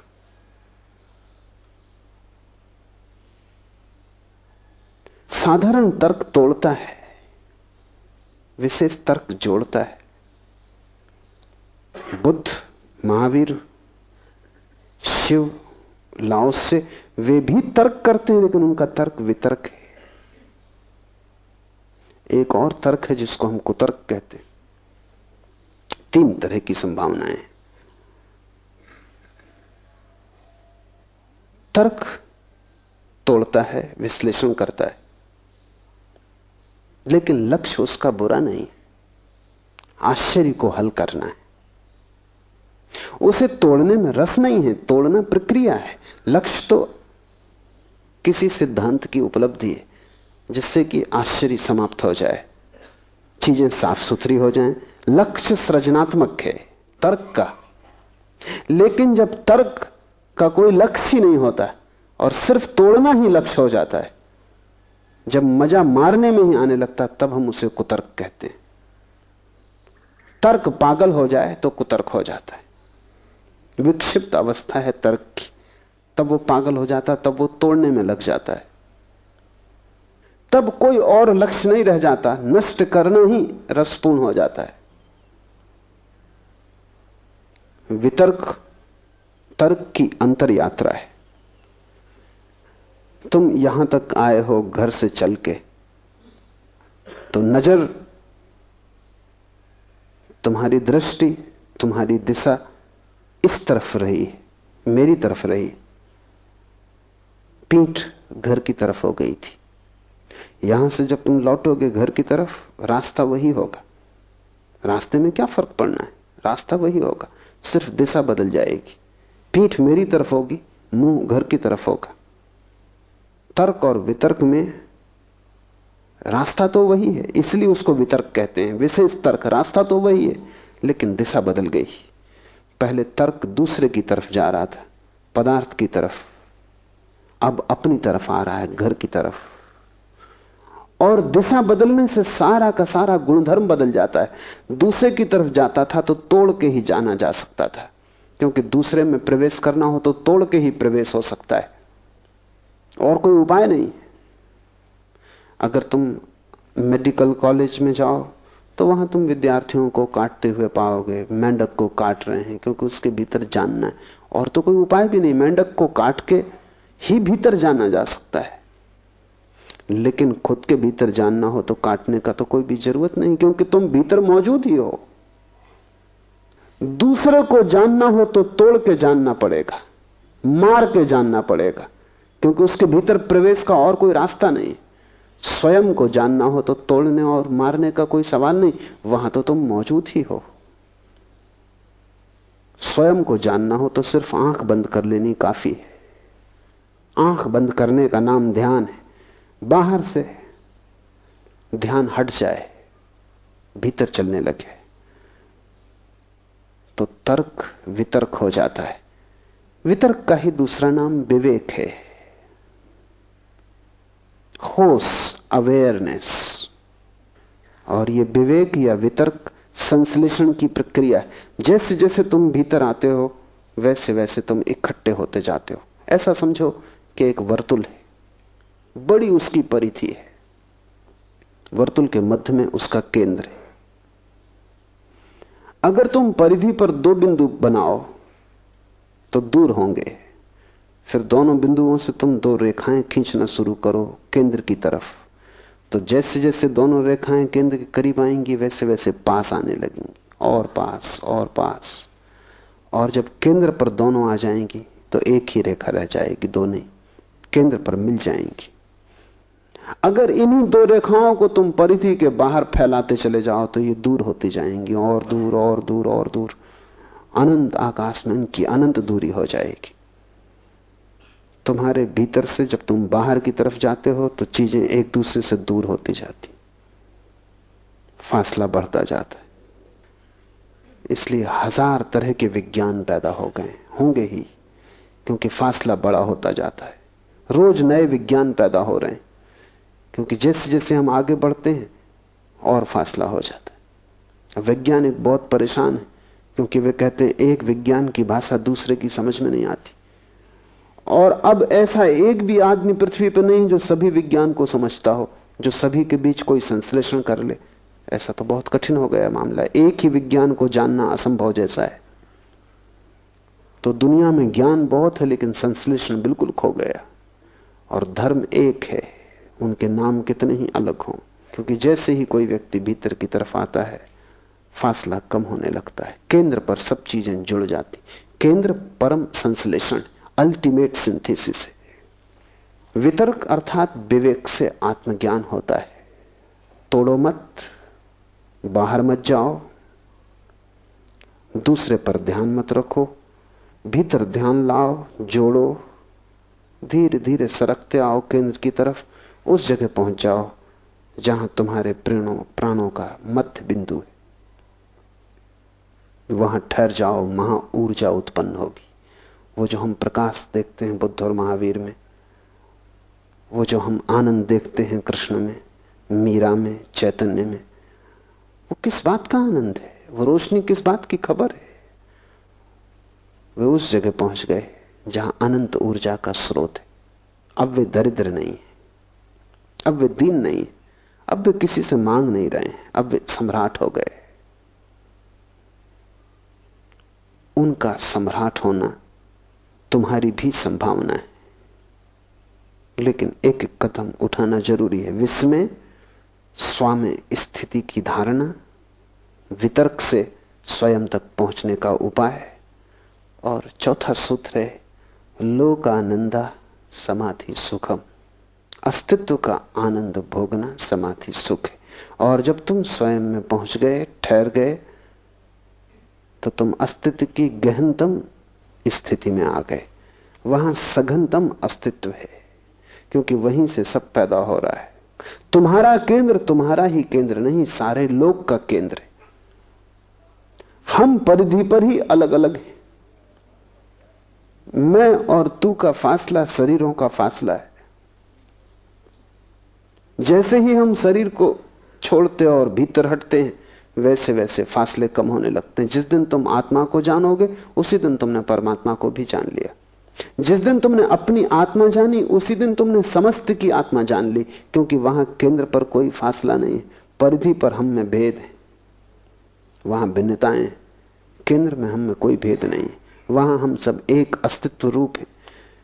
साधारण तर्क तोड़ता है, विशेष तर्क जोड़ता है। बुद्ध, महावीर, शिव लाओस से वे भी तर्क करते हैं, लेकिन उनका तर्क वितर्क है। एक और तर्क है जिसको हम कुतर्क कहते हैं। तीन तरह की संभावनाएँ। तर्क तोड़ता है, विश्लेषण करता है। लेकिन लक्ष्य उसका बुरा नहीं। आश्चर्य को हल करना है। उसे तोड़ने में रस नहीं है, तोड़ना प्रक्रिया है। लक्ष्य तो किसी सिद्धांत की उपलब्धि है, जिससे कि आश्चर्य समाप्त हो जाए। चीज़ें साफ़ सुथरी हो जाएँ। लक्ष्य सृजनात्मक है, तर्क का। लेकिन जब तर्क का कोई लक्ष्य ही नहीं होता, और सिर्फ़ तोड़ना ही लक्ष्य हो जाता है जब मज़ा मारने में ही आने लगता तब हम उसे कुतर्क कहते हैं। तर्क पागल हो जाए तो कुतर्क हो जाता है। विक्षिप्त अवस्था है तर्क की। तब वो पागल हो जाता तब वो तोड़ने में लग जाता है। तब कोई और लक्ष्य नहीं रह जाता, नष्ट करना ही रसपूर्ण हो जाता है। वितर्क, तर्क की अंतर यात्रा है। तुम यहाँ तक आए हो घर से चल के तो नज़र तुम्हारी दृष्टि, तुम्हारी दिशा इस तरफ़ रही, मेरी तरफ़ रही। पीठ घर की तरफ़ हो गई थी। यहाँ से जब तुम लौटोगे घर की तरफ़, रास्ता वही होगा। रास्ते में क्या फ़र्क पड़ना है? रास्ता वही होगा। सिर्फ़ दिशा बदल जाएगी। पीठ मेरी तरफ़ होगी, मुँह घर की तरफ़ होगा। तर्क और वितर्क में रास्ता तो वही है, इसलिए उसको वितर्क कहते हैं। विशेष तर्क, रास्ता तो वही है, लेकिन दिशा बदल गई। पहले तर्क दूसरे की तरफ़ जा रहा था, पदार्थ की तरफ़। अब अपनी तरफ़ आ रहा है, घर की तरफ़। और दिशा बदलने से सारा का सारा गुणधर्म बदल जाता है। दूसरे की तरफ़ जाता था तो तोड़ के ही जाना जा सकता था। क्योंकि दूसरे में प्रवेश करना हो तो तोड़ के ही प्रवेश हो सकता है। और कोई उपाय नहीं। अगर तुम मेडिकल कॉलेज में जाओ तो वहाँ तुम विद्यार्थियों को काटते हुए पाओगे, मेंढक को काट रहे हैं, क्योंकि उसके भीतर जानना है। और तो कोई उपाय भी नहीं, मेंढक को काट के ही भीतर जाना जा सकता है। लेकिन खुद के भीतर जानना हो तो काटने का तो कोई भी ज़रूरत नहीं, क्योंकि तुम भीतर मौजूद ही हो। दूसरे को जानना हो तो तोड़ के जानना पड़ेगा, मार के जानना पड़ेगा। क्योंकि उसके भीतर प्रवेश का और कोई रास्ता नहीं। स्वयं को जानना हो तो तोड़ने और मारने का कोई सवाल नहीं, वहाँ तो तुम मौजूद ही हो। स्वयं को जानना हो तो सिर्फ़ आँख बंद कर लेनी काफ़ी है। आँख बंद करने का नाम ध्यान है। बाहर से ध्यान हट जाए, भीतर चलने लगे। तो तर्क वितर्क हो जाता है। वितर्क का ही दूसरा नाम विवेक है। होश अवेयरनेस। और ये विवेक या वितर्क संश्लेषण की प्रक्रिया है। जैसे जैसे तुम भीतर आते हो, वैसे वैसे तुम इकट्ठे होते जाते हो। ऐसा समझो कि एक वर्तुल है। बड़ी उसकी परिधि है। वर्तुल के मध्य में उसका केंद्र है। अगर तुम परिधि पर दो बिंदु बनाओ तो दूर होंगे। फिर दोनों बिंदुओं से तुम दो रेखाएँ खींचना शुरू करो केंद्र की तरफ़। तो जैसे जैसे दोनों रेखाएँ केंद्र के करीब आएँगी, वैसे वैसे पास आने लगेंगी। और पास और पास। और जब केंद्र पर दोनों आ जाएँगी तो एक ही रेखा रह जाएगी दो नहीं केंद्र पर मिल जाएँगी। अगर इन्हीं दो रेखाओं को तुम परिधि के बाहर फैलाते चले जाओ तो ये दूर होती जाएँगी, और दूर और दूर और दूर। अनंत आकाश में इनकी अनंत दूरी हो जाएगी। तुम्हारे भीतर से जब तुम बाहर की तरफ़ जाते हो तो चीज़ें एक दूसरे से दूर होती जाती। फासला बढ़ता जाता है। इसलिए हज़ार तरह के विज्ञान पैदा हो गए होंगे ही, क्योंकि फासला बड़ा होता जाता है। रोज नए विज्ञान पैदा हो रहे हैं, क्योंकि जैसे जैसे हम आगे बढ़ते हैं, और फासला हो जाता है। वैज्ञानिक बहुत परेशान है, क्योंकि वे कहते हैं, एक विज्ञान की भाषा दूसरे की समझ में नहीं आती। और अब ऐसा एक भी आदमी पृथ्वी पर नहीं जो सभी विज्ञान को समझता हो, जो सभी के बीच कोई संश्लेषण कर ले। ऐसा तो बहुत कठिन हो गया मामला। एक ही विज्ञान को जानना असंभव जैसा है। तो दुनिया में ज्ञान बहुत है, लेकिन संश्लेषण बिल्कुल खो गया। और धर्म एक है। उनके नाम कितने ही अलग हों, क्योंकि जैसे ही कोई व्यक्ति भीतर की तरफ़ आता है, फासला कम होने लगता है। केंद्र पर सब चीज़ें जुड़ जाती। केंद्र परम संश्लेषण। अल्टीमेट सिंथेसिस है। वितर्क अर्थात विवेक से आत्मज्ञान होता है। तोड़ो मत, बाहर मत जाओ, दूसरे पर ध्यान मत रखो, भीतर ध्यान लाओ, जोड़ो धीरे धीरे सरकते आओ केंद्र की तरफ़, उस जगह पहुँच जाओ जहाँ तुम्हारे प्रणों प्राणों का मध्य बिंदु है। वहाँ ठहर जाओ, वहाँ ऊर्जा उत्पन्न होगी। वो जो हम प्रकाश देखते हैं बुद्ध और महावीर में, वो जो हम आनंद देखते हैं कृष्ण में, मीरा में, चैतन्य में, वो किस बात का आनंद है? वो रोशनी किस बात की खबर है? वे उस जगह पहुँच गए जहाँ अनंत ऊर्जा का स्रोत है। अब वे दरिद्र नहीं है। अब वे दीन नहीं है। अब वे किसी से मांग नहीं रहे हैं। अब वे सम्राट हो गए। उनका सम्राट होना तुम्हारी भी संभावना है। लेकिन एक एक कदम उठाना ज़रूरी है। में स्वामी स्थिति की धारणा, वितर्क से स्वयं तक पहुँचने का उपाय और चौथा सूत्र है, लोकानंदा समाधि सुखम। अस्तित्व का आनंद भोगना समाधि सुख है। और जब तुम स्वयं में पहुँच गए, ठहर गए तो तुम अस्तित्व की गहनतम स्थिति में आ गए। वहाँ सघनतम अस्तित्व है, क्योंकि वहीं से सब पैदा हो रहा है। तुम्हारा केंद्र तुम्हारा ही केंद्र नहीं, सारे लोक का केंद्र है। हम परिधि पर ही अलग अलग हैं। मैं और तू का फासला शरीरों का फासला है। जैसे ही हम शरीर को छोड़ते और भीतर हटते हैं वैसे वैसे फासले कम होने लगते हैं। जिस दिन तुम आत्मा को जानोगे, उसी दिन तुमने परमात्मा को भी जान लिया। जिस दिन तुमने अपनी आत्मा जानी, उसी दिन तुमने समस्त की आत्मा जान ली, क्योंकि वहाँ केंद्र पर कोई फासला नहीं है परिधि पर हम में भेद है। वहाँ भिन्नताएँ केंद्र में हम में कोई भेद नहीं है। वहाँ हम सब एक अस्तित्व रूप है।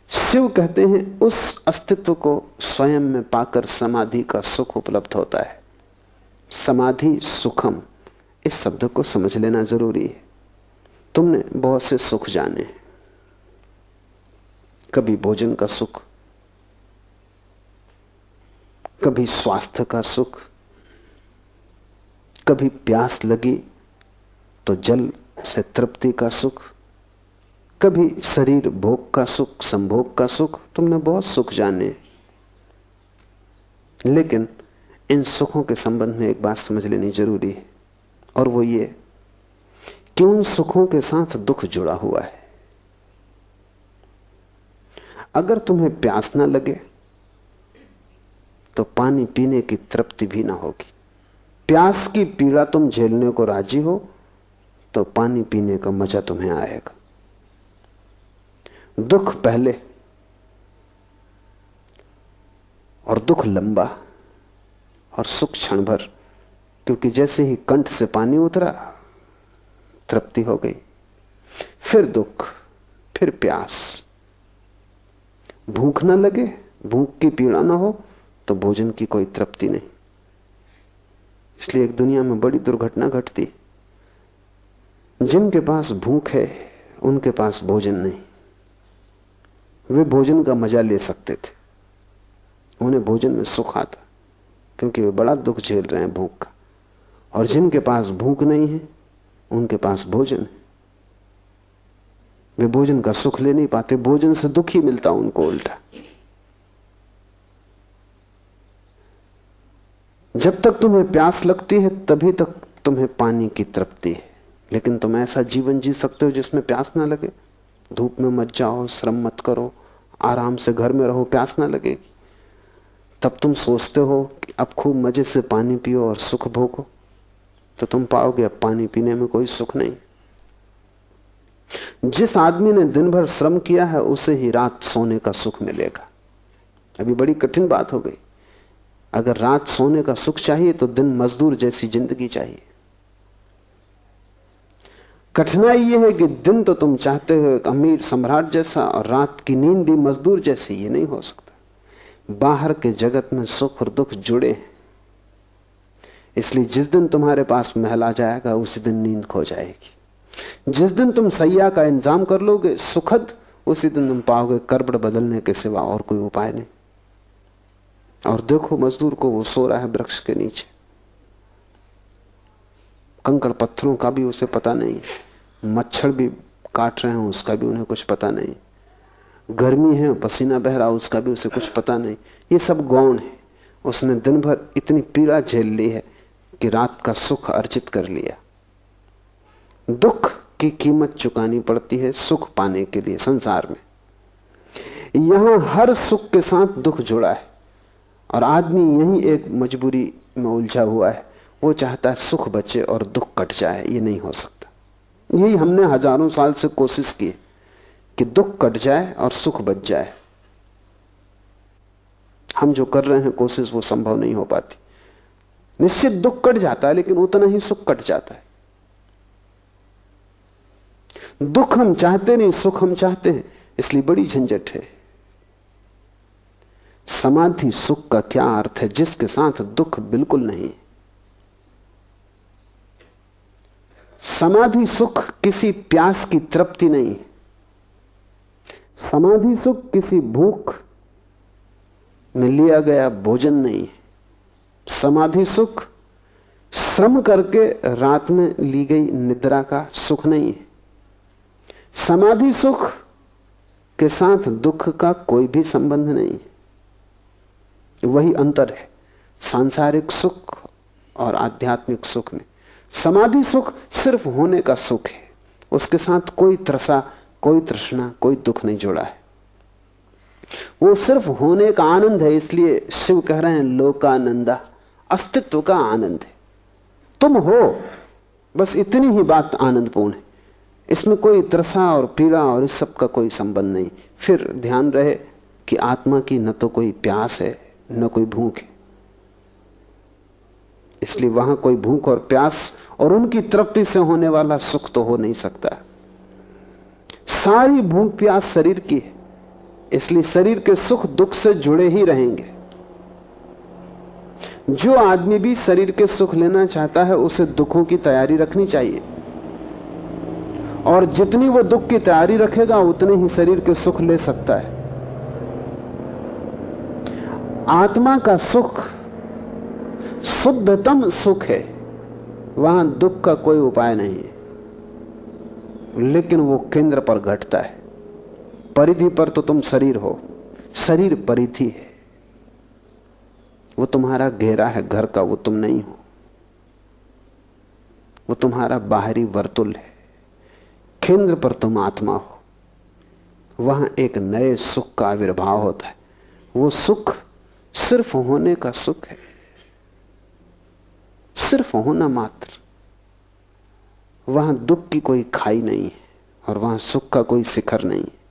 शिव कहते हैं, उस अस्तित्व को स्वयं में पाकर समाधि का सुख उपलब्ध होता है। समाधि सुखम। इस शब्द को समझ लेना ज़रूरी है। तुमने बहुत से सुख जाने कभी भोजन का सुख, कभी स्वास्थ्य का सुख, कभी प्यास लगी तो जल से तृप्ति का सुख, कभी शरीर भोग का सुख, संभोग का सुख, तुमने बहुत सुख जाने लेकिन इन सुखों के संबंध में एक बात समझ लेनी ज़रूरी है। और वो ये कि उन सुखों के साथ दुख जुड़ा हुआ है? अगर तुम्हें प्यास ना लगे तो पानी पीने की तृप्ति भी ना होगी। प्यास की पीड़ा तुम झेलने को राज़ी हो तो पानी पीने का मज़ा तुम्हें आएगा। दुख पहले और दुख लंबा और सुख क्षण भर। क्योंकि जैसे ही कंठ से पानी उतरा, तृप्ति हो गई। फिर दुख, फिर प्यास। भूख ना लगे, भूख की पीड़ा ना हो तो भोजन की कोई तृप्ति नहीं। इसलिए एक दुनिया में बड़ी दुर्घटना घटती। जिनके पास भूख है, उनके पास भोजन नहीं। वे भोजन का मज़ा ले सकते थे। उन्हें भोजन में सुख आता, क्योंकि वे बड़ा दुख झेल रहे हैं भूख का। और जिनके पास भूख नहीं है, उनके पास भोजन है। वे भोजन का सुख ले नहीं पाते, भोजन से दुख ही मिलता उनको उल्टा। जब तक तुम्हें प्यास लगती है, तभी तक तुम्हें पानी की तृप्ति है। लेकिन तुम ऐसा जीवन जी सकते हो जिसमें प्यास ना लगे। धूप में मत जाओ, श्रम मत करो, आराम से घर में रहो, प्यास ना लगेगी। तब तुम सोचते हो कि अब खूब मज़े से पानी पियो और सुख भोगो। तो तुम पाओगे अब पानी पीने में कोई सुख नहीं। जिस आदमी ने दिन भर श्रम किया है, उसे ही रात सोने का सुख मिलेगा। अभी बड़ी कठिन बात हो गई। अगर रात सोने का सुख चाहिए तो दिन मजदूर जैसी ज़िंदगी चाहिए। कठिनाई यह है कि दिन तो तुम चाहते हो एक अमीर सम्राट जैसा, और रात की नींद भी मजदूर जैसी, ये नहीं हो सकता। बाहर के जगत में सुख और दुख जुड़े हैं। इसलिए जिस दिन तुम्हारे पास महल आ जाएगा, उसी दिन नींद खो जाएगी। जिस दिन तुम सैया का इंतज़ाम कर लोगे, सुखद, उसी दिन तुम पाओगे करबड़ बदलने के सिवा और कोई उपाय नहीं। और देखो, मजदूर को वो सो रहा है वृक्ष के नीचे। कंकड़ पत्थरों का भी उसे पता नहीं। मच्छर भी काट रहे हैं, उसका भी उन्हें कुछ पता नहीं। गर्मी है, पसीना बह रहा उसका भी उसे कुछ पता नहीं। ये सब गौण है। उसने दिन भर इतनी पीड़ा झेल ली है। कि रात का सुख अर्जित कर लिया। दुख की कीमत चुकानी पड़ती है सुख पाने के लिए संसार में। यहाँ हर सुख के साथ दुख जुड़ा है और आदमी यही एक मजबूरी में उलझा हुआ है। वो चाहता है सुख बचे और दुख कट जाए, ये नहीं हो सकता। यही हमने हज़ारों साल से कोशिश की कि दुख कट जाए और सुख बच जाए। हम जो कर रहे हैं कोशिश वो संभव नहीं हो पाती। निश्चित दुख कट जाता है, लेकिन उतना ही सुख कट जाता है। दुख हम चाहते नहीं, सुख हम चाहते हैं, इसलिए बड़ी झंझट है। समाधि सुख का क्या अर्थ है, जिसके साथ दुख बिल्कुल नहीं समाधि सुख किसी प्यास की तृप्ति नहीं समाधि सुख किसी भूख में लिया गया भोजन नहीं समाधि सुख, श्रम करके रात में ली गई निद्रा का सुख नहीं है। समाधि सुख के साथ दुख का कोई भी संबंध नहीं है। वही अंतर है, सांसारिक सुख और आध्यात्मिक सुख में। समाधि सुख सिर्फ़ होने का सुख है, उसके साथ कोई त्रसा, कोई तृष्णा, कोई दुख नहीं जुड़ा है। वो सिर्फ़ होने का आनंद है, इसलिए शिव कह रहे हैं, लोकानंदा। अस्तित्व का आनंद है। तुम हो, बस इतनी ही बात आनंदपूर्ण है। इसमें कोई त्रसा और पीड़ा और इस सब का कोई संबंध नहीं। फिर ध्यान रहे कि आत्मा की न तो कोई प्यास है, न कोई भूख है। इसलिए वहाँ कोई भूख और प्यास और उनकी तृप्ति से होने वाला सुख तो हो नहीं सकता। सारी भूख प्यास शरीर की है, इसलिए शरीर के सुख दुख से जुड़े ही रहेंगे। जो आदमी भी शरीर के सुख लेना चाहता है, उसे दुखों की तैयारी रखनी चाहिए। और जितनी वो दुख की तैयारी रखेगा, उतने ही शरीर के सुख ले सकता है। आत्मा का सुख, शुद्धतम सुख है। वहाँ दुख का कोई उपाय नहीं है। लेकिन वो केंद्र पर घटता है। परिधि पर तो तुम शरीर हो। शरीर परिधि है। वो तुम्हारा घेरा है, घर का, वो तुम नहीं हो। वो तुम्हारा बाहरी वर्तुल है। केंद्र पर तुम आत्मा हो। वहाँ एक नए सुख का आविर्भाव होता है। वो सुख सिर्फ़ होने का सुख है। सिर्फ़ होना मात्र। वहाँ दुख की कोई खाई नहीं है और वहाँ सुख का कोई शिखर नहीं है।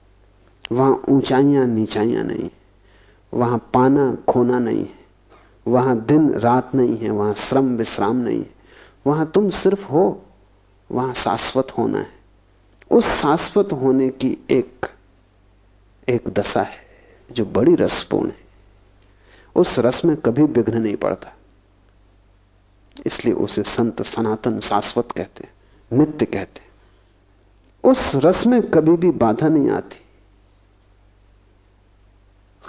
वहाँ ऊंचाइयाँ, नीचाइयाँ नहीं है। वहाँ पाना, खोना नहीं है। वहाँ दिन रात नहीं है, वहाँ श्रम विश्राम नहीं है। वहाँ तुम सिर्फ़ हो, वहाँ शाश्वत होना है। उस शाश्वत होने की एक एक दशा है, जो बड़ी रसपूर्ण है। उस रस में कभी विघ्न नहीं पड़ता। इसलिए उसे संत सनातन शाश्वत कहते हैं, नित्य कहते हैं। उस रस में कभी भी बाधा नहीं आती।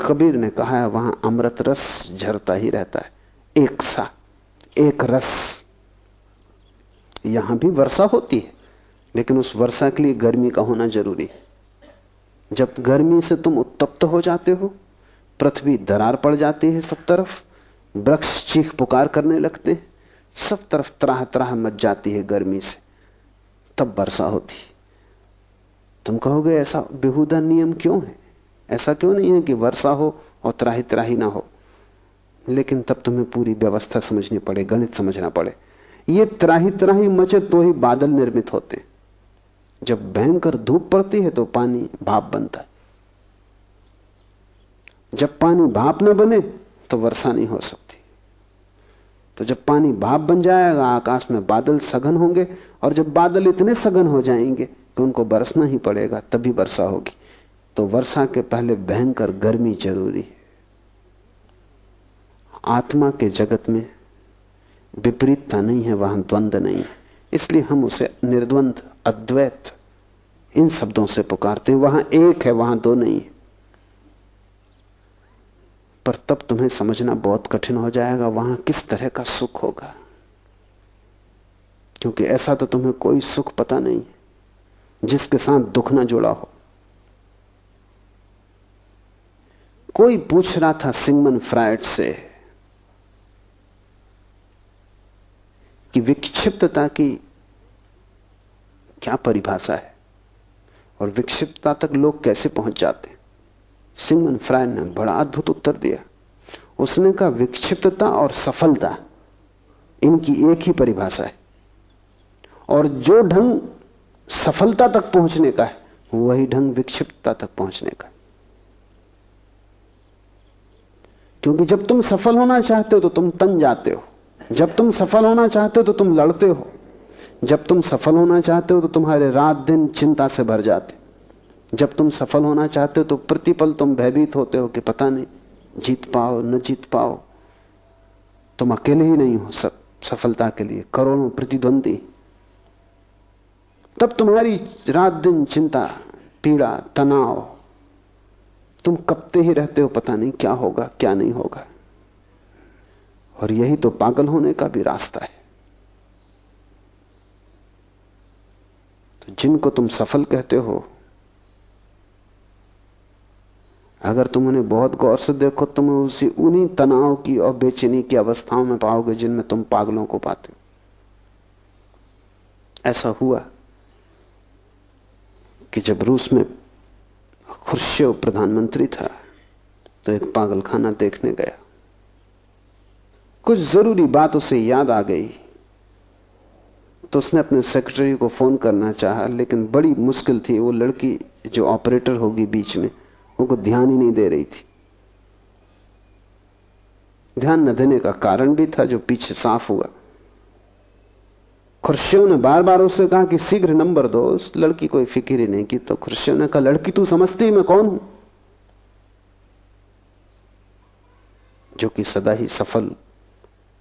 कबीर ने कहा है वहाँ अमृत रस झरता ही रहता है। एक सा, एक रस। यहाँ भी वर्षा होती है, लेकिन उस वर्षा के लिए गर्मी का होना ज़रूरी है। जब गर्मी से तुम उत्तप्त हो जाते हो, पृथ्वी दरार पड़ जाती है सब तरफ़, वृक्ष चीख पुकार करने लगते हैं, सब तरफ़ त्राह त्राह मच जाती है गर्मी से। तब वर्षा होती तुम कहोगे, ऐसा बेहुदा नियम क्यों है? ऐसा क्यों नहीं है कि वर्षा हो और त्राही त्राही ना हो? लेकिन तब तुम्हें पूरी व्यवस्था समझनी पड़े, गणित समझना पड़े। ये त्राही त्राही मचे तो ही बादल निर्मित होते। जब भयंकर धूप पड़ती है तो पानी भाप बनता है। जब पानी भाप न बने तो वर्षा नहीं हो सकती। तो जब पानी भाप बन जाएगा, आकाश में बादल सघन होंगे और जब बादल इतने सघन हो जाएँगे कि उनको बरसना ही पड़ेगा, तभी वर्षा होगी। तो वर्षा के पहले भयंकर गर्मी ज़रूरी है। आत्मा के जगत में विपरीतता नहीं है, वहाँ द्वंद्व नहीं है। इसलिए हम उसे निर्द्वंद, अद्वैत, इन शब्दों से पुकारते हैं। वहाँ एक है, वहाँ दो नहीं है। पर तब तुम्हें समझना बहुत कठिन हो जाएगा, वहाँ किस तरह का सुख होगा। क्योंकि ऐसा तो तुम्हें कोई सुख पता नहीं, जिसके साथ दुख ना जुड़ा हो। कोई पूछ रहा था सिंगमन फ्राइड से कि विक्षिप्तता की क्या परिभाषा है? और विक्षिप्तता तक लोग कैसे पहुँच जाते हैं? सिंगमन फ्रायड ने बड़ा अद्भुत उत्तर दिया। उसने कहा, विक्षिप्तता और सफलता, इनकी एक ही परिभाषा है। और जो ढंग सफलता तक पहुँचने का है, वही ढंग विक्षिप्तता तक पहुँचने का क्योंकि जब तुम सफल होना चाहते हो तो तुम तन जाते हो। जब तुम सफल होना चाहते हो तो तुम लड़ते हो। जब तुम सफल होना चाहते हो तो तुम्हारे रात दिन चिंता से भर जाते जब तुम सफल होना चाहते हो तो प्रतिपल तुम भयभीत होते हो कि पता नहीं, जीत पाओ, न जीत पाओ। तुम अकेले ही नहीं हो सब सफलता के लिए, करोड़ों प्रतिद्वंदी। तब तुम्हारी रात दिन चिंता, पीड़ा, तनाव तुम कपते ही रहते हो, पता नहीं क्या होगा, क्या नहीं होगा। और यही तो पागल होने का भी रास्ता है। तो जिनको तुम सफल कहते हो, अगर तुम उन्हें बहुत गौर से देखो, तुम उसी उन्हीं तनाव की और बेचैनी की अवस्थाओं में पाओगे, जिनमें तुम पागलों को पाते हो। ऐसा हुआ कि जब रूस में खुर्शेव प्रधानमंत्री था। तो एक पागलखाना देखने गया। कुछ ज़रूरी बात उसे याद आ गई। तो उसने अपने सेक्रेटरी को फ़ोन करना चाहा, लेकिन बड़ी मुश्किल थी। वो लड़की जो ऑपरेटर होगी बीच में, उनको ध्यान ही नहीं दे रही थी। ध्यान न देने का कारण भी था जो पीछे साफ़ हुआ। खुर्शियों ने बार बार उससे कहा कि शीघ्र नंबर दो, उस लड़की कोई फ़िक्र ही नहीं की तो खुर्शियों ने कहा, लड़की तू समझती मैं कौन हूँ? जो कि सदा ही सफल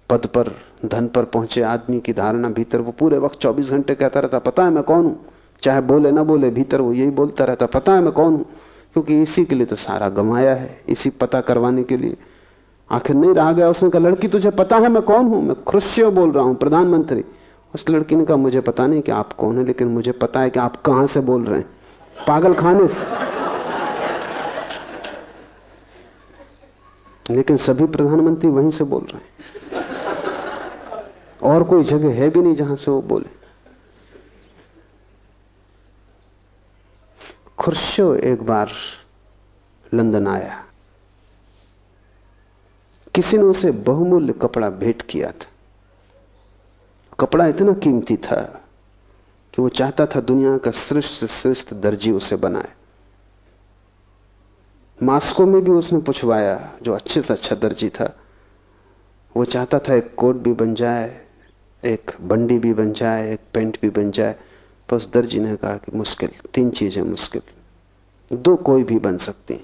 पद पर, धन पर पहुँचे आदमी की धारणा भीतर, वो पूरे वक्त 24 घंटे कहता रहता, पता है मैं कौन हूँ? चाहे बोले ना बोले, भीतर वो यही बोलता रहता, पता है मैं कौन हूँ? क्योंकि इसी के लिए तो सारा गमाया है, इसी पता करवाने के लिए। आखिर नहीं रहा गया, उसने कहा, लड़की, तुझे पता है मैं कौन हूँ? मैं खुशियो बोल रहा हूँ, प्रधानमंत्री। उस लड़की ने कहा, मुझे पता नहीं कि आप कौन है, लेकिन मुझे पता है कि आप कहाँ से बोल रहे हैं। पागल खाने से लेकिन सभी प्रधानमंत्री वहीं से बोल रहे हैं। और कोई जगह है भी नहीं जहाँ से वो बोले। खुर्शो एक बार लंदन आया। किसी ने उसे बहुमूल्य कपड़ा भेंट किया था। कपड़ा इतना कीमती था कि वो चाहता था दुनिया का श्रेष्ठ से श्रेष्ठ दर्जी उसे बनाए। मास्को में भी उसने पूछवाया जो अच्छे से अच्छा दर्जी था। वो चाहता था एक कोट भी बन जाए, एक बंडी भी बन जाए, एक पेंट भी बन जाए, पर उस दर्जी ने कहा कि मुश्किल, तीन चीज़ें मुश्किल। दो कोई भी बन सकती।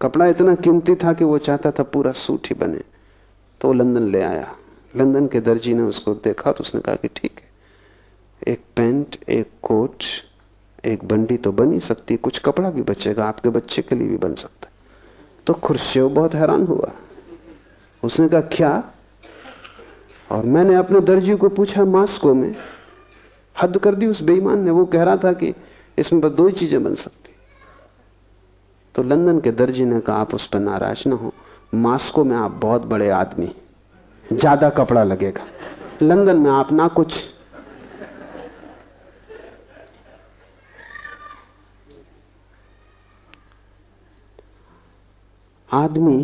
कपड़ा इतना कीमती था कि वो चाहता था पूरा सूट ही बने तो लंदन ले आया। लंदन के दर्जी ने उसको देखा तो उसने कहा कि ठीक है। एक पेंट, एक कोट, एक बंडी तो बन ही सकती कुछ कपड़ा भी बचेगा, आपके बच्चे के लिए भी बन सकता तो खुर्शेव बहुत हैरान हुआ। उसने कहा, क्या? और मैंने अपने दर्जी को पूछा, मास्को में? हद कर दी उस बेईमान ने। वो कह रहा था कि इसमें बस दो ही चीज़ें बन सकती। तो लंदन के दर्जी ने कहा, आप उस पर नाराज़ ना हो। मास्को में आप बहुत बड़े आदमी ज़्यादा कपड़ा लगेगा। लंदन में आप ना कुछ। आदमी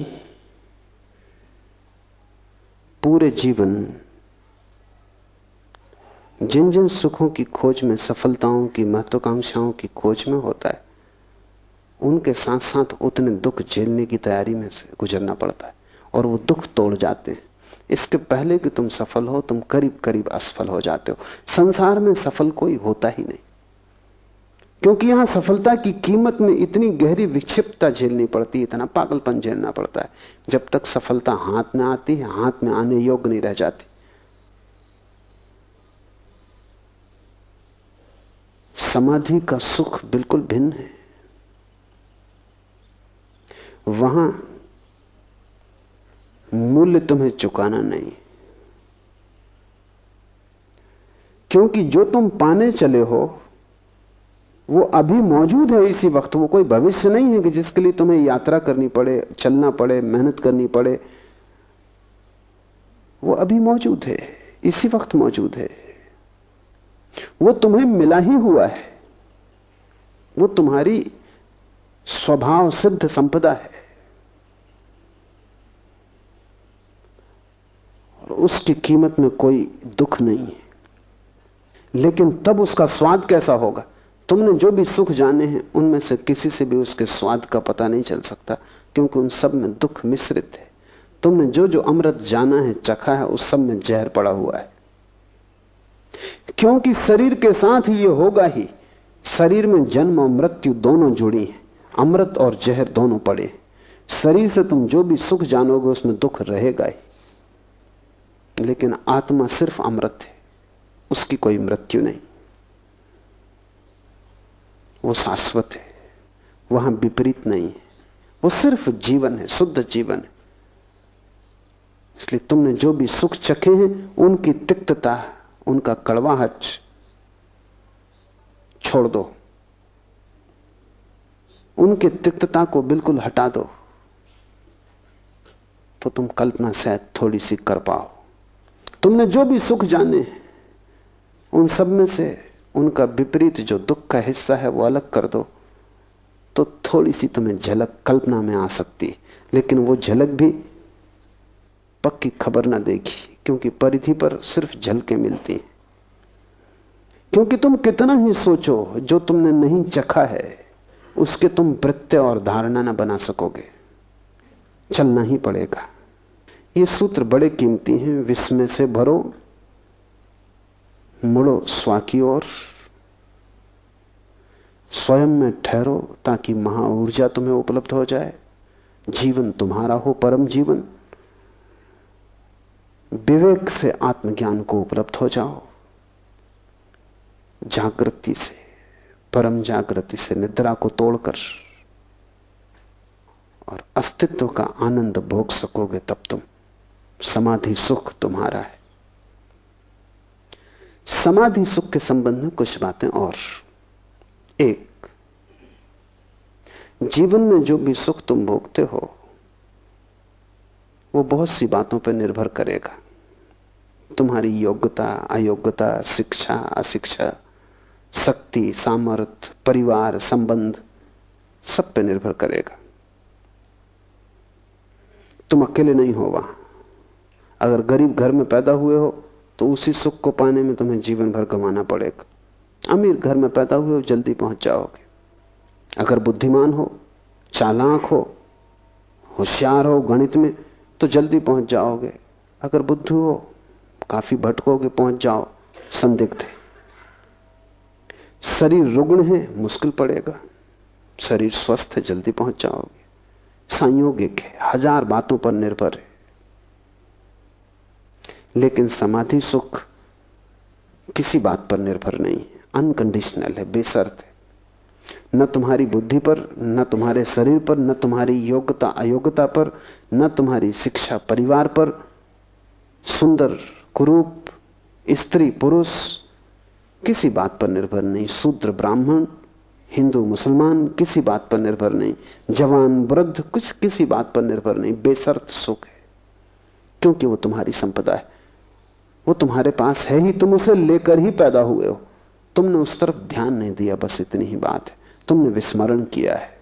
पूरे जीवन जिन जिन सुखों की खोज में, सफलताओं की, महत्वाकांक्षाओं की खोज में होता है, उनके साथ साथ उतने दुख झेलने की तैयारी में से गुजरना पड़ता है और वो दुख तोड़ जाते हैं। इसके पहले कि तुम सफल हो, तुम करीब करीब असफल हो जाते हो। संसार में सफल कोई होता ही नहीं। क्योंकि यहाँ सफलता की कीमत में इतनी गहरी विक्षिप्तता झेलनी पड़ती है, इतना पागलपन झेलना पड़ता है। जब तक सफलता हाथ में आती है, हाथ में आने योग्य नहीं रह जाती। समाधि का सुख बिल्कुल भिन्न है। वहाँ मूल्य तुम्हें चुकाना नहीं। क्योंकि जो तुम पाने चले हो, वो अभी मौजूद है इसी वक्त। वो कोई भविष्य नहीं है कि जिसके लिए तुम्हें यात्रा करनी पड़े, चलना पड़े, मेहनत करनी पड़े। वो अभी मौजूद है, इसी वक्त मौजूद है। वो तुम्हें मिला ही हुआ है। वो तुम्हारी स्वभाव सिद्ध संपदा है। उसकी कीमत में कोई दुख नहीं है। लेकिन तब उसका स्वाद कैसा होगा? तुमने जो भी सुख जाने हैं, उनमें से किसी से भी उसके स्वाद का पता नहीं चल सकता, क्योंकि उन सब में दुख मिश्रित है। तुमने जो जो अमृत जाना है, चखा है, उस सब में जहर पड़ा हुआ है। क्योंकि शरीर के साथ ये होगा ही। शरीर में जन्म और मृत्यु दोनों जुड़ी हैं। अमृत और जहर दोनों पड़े शरीर से तुम जो भी सुख जानोगे, उसमें दुख रहेगा ही। लेकिन आत्मा सिर्फ़ अमृत है। उसकी कोई मृत्यु नहीं। वो शाश्वत है। वहाँ विपरीत नहीं है। वो सिर्फ़ जीवन है, शुद्ध जीवन है। इसलिए तुमने जो भी सुख चखे हैं, उनकी तिक्तता, उनका कड़वाहट छोड़ दो। उनके तिक्तता को बिल्कुल हटा दो। तो तुम कल्पना शायद थोड़ी सी कर पाओ। तुमने जो भी सुख जाने उन सब में से उनका विपरीत जो दुख का हिस्सा है, वो अलग कर दो। तो थोड़ी सी तुम्हें झलक कल्पना में आ सकती लेकिन वो झलक भी पक्की खबर ना देगी, क्योंकि परिधि पर सिर्फ़ झलकें मिलती हैं। क्योंकि तुम कितना ही सोचो, जो तुमने नहीं चखा है, उसके तुम प्रत्यय और धारणा ना बना सकोगे। चलना ही पड़ेगा। ये सूत्र बड़े कीमती हैं, विस्मय से भरो, मुड़ो स्वा की ओर, स्वयं में ठहरो ताकि महा ऊर्जा तुम्हें उपलब्ध हो जाए। जीवन तुम्हारा हो, परम जीवन। विवेक से आत्मज्ञान को उपलब्ध हो जाओ। जागृति से, परम जागृति से निद्रा को तोड़कर और अस्तित्व का आनंद भोग सकोगे तब तुम। समाधि सुख तुम्हारा है। समाधि सुख के संबंध में कुछ बातें और। एक, जीवन में जो भी सुख तुम भोगते हो, वो बहुत सी बातों पर निर्भर करेगा। तुम्हारी योग्यता, अयोग्यता, शिक्षा, अशिक्षा, शक्ति सामर्थ्य परिवार, संबंध, सब पे निर्भर करेगा। तुम अकेले नहीं हो वहाँ। अगर गरीब घर में पैदा हुए हो तो उसी सुख को पाने में तुम्हें जीवन भर गंवाना पड़ेगा। अमीर घर में पैदा हुए हो, जल्दी पहुँच जाओगे। अगर बुद्धिमान हो, चालाक हो, होशियार हो गणित में तो जल्दी पहुँच जाओगे। अगर बुद्धू हो, काफ़ी भटकोगे, पहुँच जाओ। संदिग्ध है। शरीर रुग्ण है, मुश्किल पड़ेगा। शरीर स्वस्थ है, जल्दी पहुँच जाओगे। संयोगिक है, हज़ार बातों पर निर्भर है। लेकिन समाधि सुख किसी बात पर निर्भर नहीं है। अनकंडीशनल है, बेसर्त है। न तुम्हारी बुद्धि पर, न तुम्हारे शरीर पर, न तुम्हारी योग्यता, अयोग्यता पर, न तुम्हारी शिक्षा परिवार पर, सुंदर, कुरूप, स्त्री, पुरुष, किसी बात पर निर्भर नहीं। शूद्र, ब्राह्मण, हिंदू, मुसलमान, किसी बात पर निर्भर नहीं। जवान, वृद्ध, कुछ किसी बात पर निर्भर नहीं। बेसर्त सुख है, क्योंकि वो तुम्हारी संपदा है। वो तुम्हारे पास है ही, तुम उसे लेकर ही पैदा हुए हो। तुमने उस तरफ़ ध्यान नहीं दिया, बस इतनी ही बात है। तुमने विस्मरण किया है।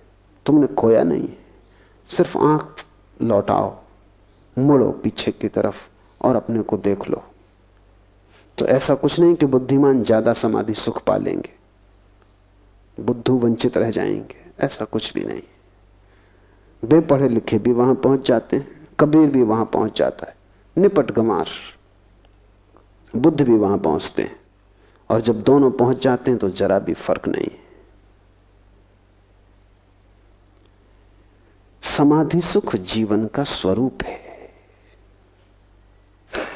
तुमने खोया नहीं सिर्फ़ आँख लौटाओ, मुड़ो पीछे की तरफ़ और अपने को देख लो। तो ऐसा कुछ नहीं कि बुद्धिमान ज़्यादा समाधि सुख पा लेंगे। बुद्धू वंचित रह जाएँगे। ऐसा कुछ भी नहीं। बेपढ़े लिखे भी वहाँ पहुँच जाते हैं, कबीर भी वहाँ पहुँच जाता है। निपट गमार बुद्ध भी वहाँ पहुँचते हैं। और जब दोनों पहुँच जाते हैं तो जरा भी फ़र्क नहीं। समाधि सुख जीवन का स्वरूप है।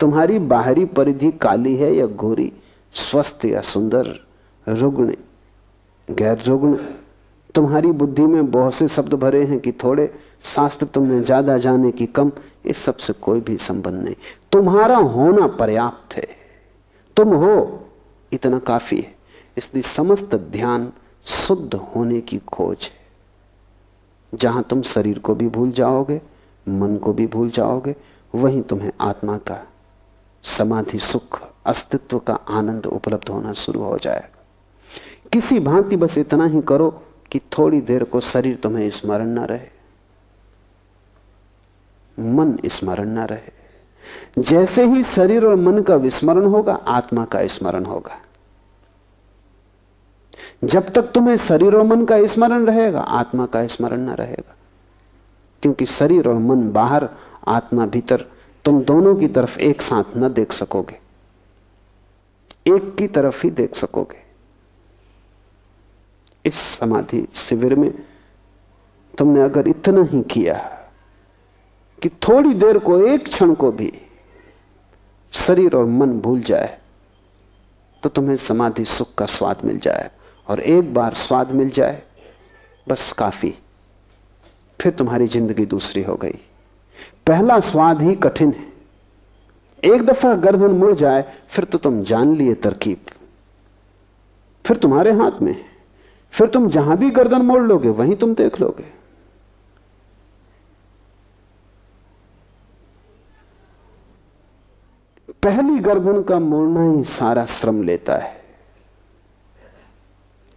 तुम्हारी बाहरी परिधि काली है या गोरी स्वस्थ या सुंदर, रुग्ण, गैर रुग्ण, तुम्हारी बुद्धि में बहुत से शब्द भरे हैं कि थोड़े शास्त्र तुमने ज़्यादा जाने की कम इस सबसे कोई भी संबंध नहीं। तुम्हारा होना पर्याप्त है। तुम हो, इतना काफ़ी है। इसलिए समस्त ध्यान शुद्ध होने की खोज है। जहाँ तुम शरीर को भी भूल जाओगे, मन को भी भूल जाओगे, वहीं तुम्हें आत्मा का समाधि, सुख, अस्तित्व का आनंद उपलब्ध होना शुरू हो जाएगा। किसी भांति बस इतना ही करो कि थोड़ी देर को शरीर तुम्हें स्मरण ना रहे। मन स्मरण ना रहे। जैसे ही शरीर और मन का विस्मरण होगा, आत्मा का स्मरण होगा। जब तक तुम्हें शरीर और मन का स्मरण रहेगा, आत्मा का स्मरण ना रहेगा। क्योंकि शरीर और मन बाहर, आत्मा भीतर, तुम दोनों की तरफ़ एक साथ न देख सकोगे। एक की तरफ़ ही देख सकोगे। इस समाधि शिविर में तुमने अगर इतना ही किया कि थोड़ी देर को एक क्षण को भी शरीर और मन भूल जाए तो तुम्हें समाधि सुख का स्वाद मिल जाए। और एक बार स्वाद मिल जाए, बस काफ़ी। फिर तुम्हारी ज़िंदगी दूसरी हो गई। पहला स्वाद ही कठिन है। एक दफ़ा गर्दन मुड़ जाए, फिर तो तुम जान लिए तरकीब। फिर तुम्हारे हाथ में फिर तुम जहाँ भी गर्दन मोड़ लोगे, वहीं तुम देख लोगे। पहली गर्दन का मोड़ना ही सारा श्रम लेता है।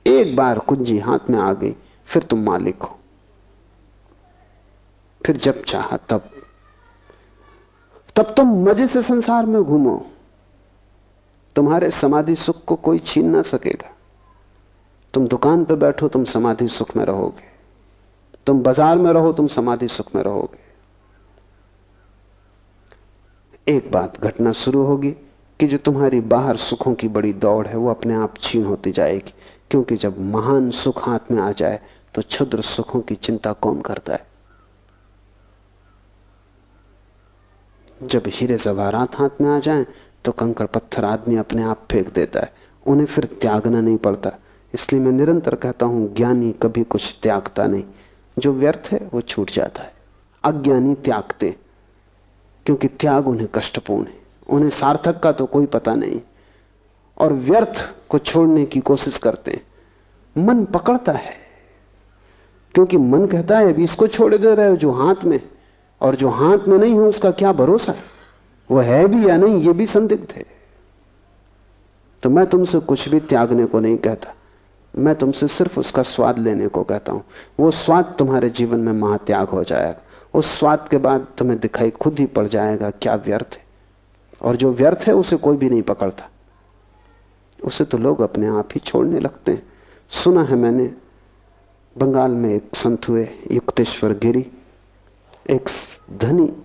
एक बार कुंजी हाथ में आ गई, फिर तुम मालिक हो। फिर जब चाहा तब। तब तुम मज़े से संसार में घूमो। तुम्हारे समाधि सुख को कोई छीन ना सकेगा। तुम दुकान पर बैठो, तुम समाधि सुख में रहोगे। तुम बाज़ार में रहो, तुम समाधि सुख में रहोगे। एक बात घटना शुरू होगी कि जो तुम्हारी बाहर सुखों की बड़ी दौड़ है, वो अपने आप छीन होती जाएगी। क्योंकि जब महान सुख हाथ में आ जाए तो क्षुद्र सुखों की चिंता कौन करता है? जब हीरे जवाहरात हाथ में आ जाए तो कंकड़ पत्थर आदमी अपने आप फेंक देता है। उन्हें फिर त्यागना नहीं पड़ता। इसलिए मैं निरंतर कहता हूँ, ज्ञानी कभी कुछ त्यागता नहीं। जो व्यर्थ है, वो छूट जाता है। अज्ञानी त्यागते। क्योंकि त्याग उन्हें कष्टपूर्ण है। उन्हें सार्थक का तो कोई पता नहीं। और व्यर्थ को छोड़ने की कोशिश करते हैं। मन पकड़ता है। क्योंकि मन कहता है, अभी इसको छोड़ दे रहे हो जो हाथ में और जो हाथ में नहीं है, उसका क्या भरोसा? वो है भी या नहीं, ये भी संदिग्ध है। तो मैं तुमसे कुछ भी त्यागने को नहीं कहता। मैं तुमसे सिर्फ़ उसका स्वाद लेने को कहता हूँ। वो स्वाद तुम्हारे जीवन में महात्याग हो जाएगा। उस स्वाद के बाद तुम्हें दिखाई खुद ही पड़ जाएगा क्या व्यर्थ है। और जो व्यर्थ है, उसे कोई भी नहीं पकड़ता। उसे तो लोग अपने आप ही छोड़ने लगते हैं। सुना है मैंने, बंगाल में एक संत हुए, युक्तेश्वर गिरी। एक धनी,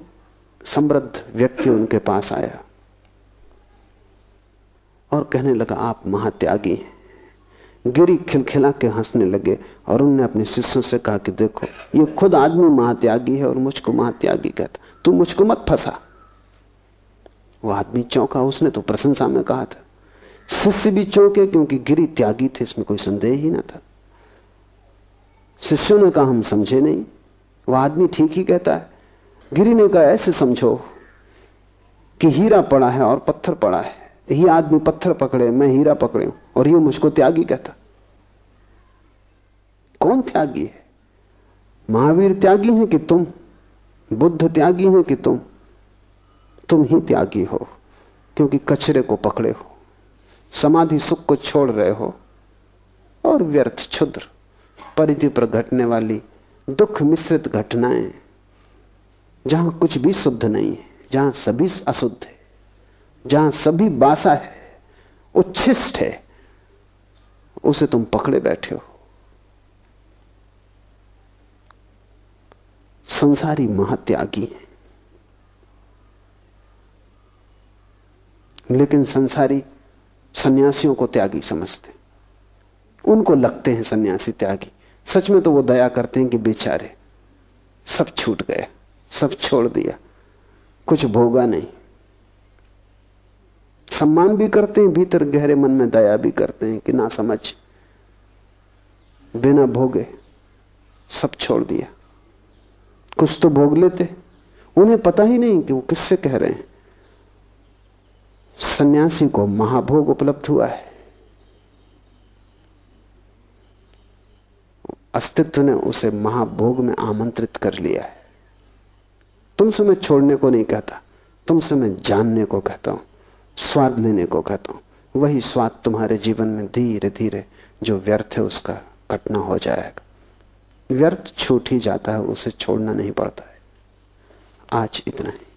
समृद्ध व्यक्ति उनके पास आया। और कहने लगा, आप महात्यागी हैं। गिरी खिलखिला के हंसने लगे और उनने अपने शिष्यों से कहा कि देखो, ये खुद आदमी महात्यागी है और मुझको महात्यागी कहता तू मुझको मत फंसा। वो आदमी चौंका, उसने तो प्रशंसा में कहा था। शिष्य भी चौंके क्योंकि गिरी त्यागी थे, इसमें कोई संदेह ही ना था। शिष्यों ने कहा, हम समझे नहीं। वह आदमी ठीक ही कहता है। गिरी ने कहा, ऐसे समझो कि हीरा पड़ा है और पत्थर पड़ा है। ये आदमी पत्थर पकड़े, मैं हीरा पकड़े और ये मुझको त्यागी कहता, कौन त्यागी है? महावीर त्यागी है कि तुम? बुद्ध त्यागी है कि तुम? तुम ही त्यागी हो, क्योंकि कचरे को पकड़े हो, समाधि सुख को छोड़ रहे हो, और व्यर्थ क्षुद्र, परिधि पर घटने वाली दुख मिश्रित घटनाएँ, जहाँ कुछ भी शुद्ध नहीं है, जहाँ सभी अशुद्ध है, जहाँ सभी बासा है, उच्छिष्ट है उसे तुम पकड़े बैठे हो। संसारी महात्यागी है। लेकिन संसारी सन्यासियों को त्यागी समझते उनको लगते हैं सन्यासी त्यागी। सच में तो वो दया करते हैं कि बेचारे सब छूट गए, सब छोड़ दिया। कुछ भोगा नहीं। सम्मान भी करते हैं, भीतर गहरे मन में दया भी करते हैं कि ना समझ। बिना भोगे सब छोड़ दिया। कुछ तो भोग लेते, उन्हें पता ही नहीं कि वो किससे कह रहे हैं। सन्यासी को महाभोग उपलब्ध हुआ है। अस्तित्व ने उसे महाभोग में आमंत्रित कर लिया है। तुमसे मैं छोड़ने को नहीं कहता, तुमसे मैं जानने को कहता हूँ। स्वाद लेने को कहता हूँ। वही स्वाद तुम्हारे जीवन में धीरे धीरे जो व्यर्थ है उसका कटना हो जाएगा। व्यर्थ छूट ही जाता है, उसे छोड़ना नहीं पड़ता है। आज इतना ही।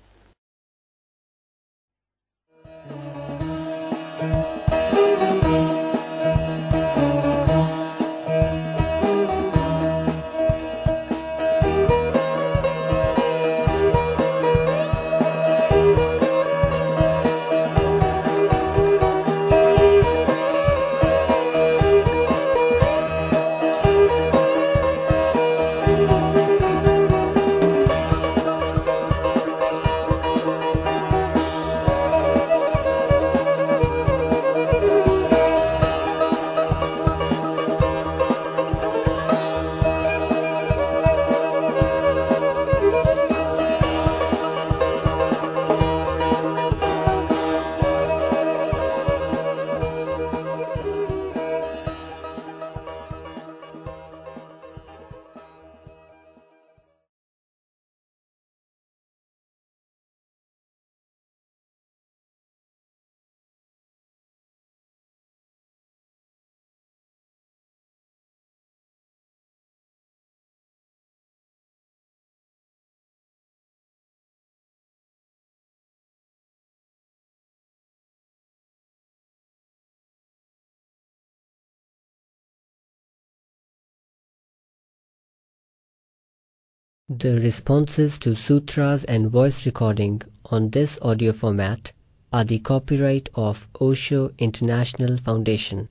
The responses to sutras and voice recording on this audio format are the copyright of Osho International Foundation.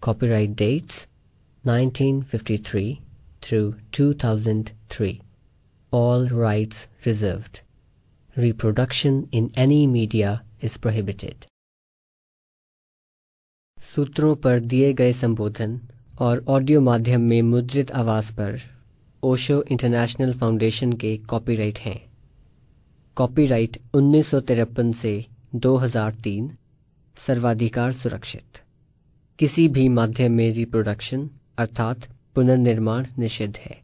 Copyright dates 1953 through 2003. All rights reserved. Reproduction in any media is prohibited. सूत्रों पर दिए गए संबोधन और ऑडियो माध्यम में मुद्रित आवाज पर ओशो इंटरनेशनल फाउंडेशन के कॉपीराइट हैं। कॉपीराइट उन्नीस सौ तिरपन से 2003 सर्वाधिकार सुरक्षित। किसी भी माध्यम में रिप्रोडक्शन अर्थात पुनर्निर्माण निषिद्ध है।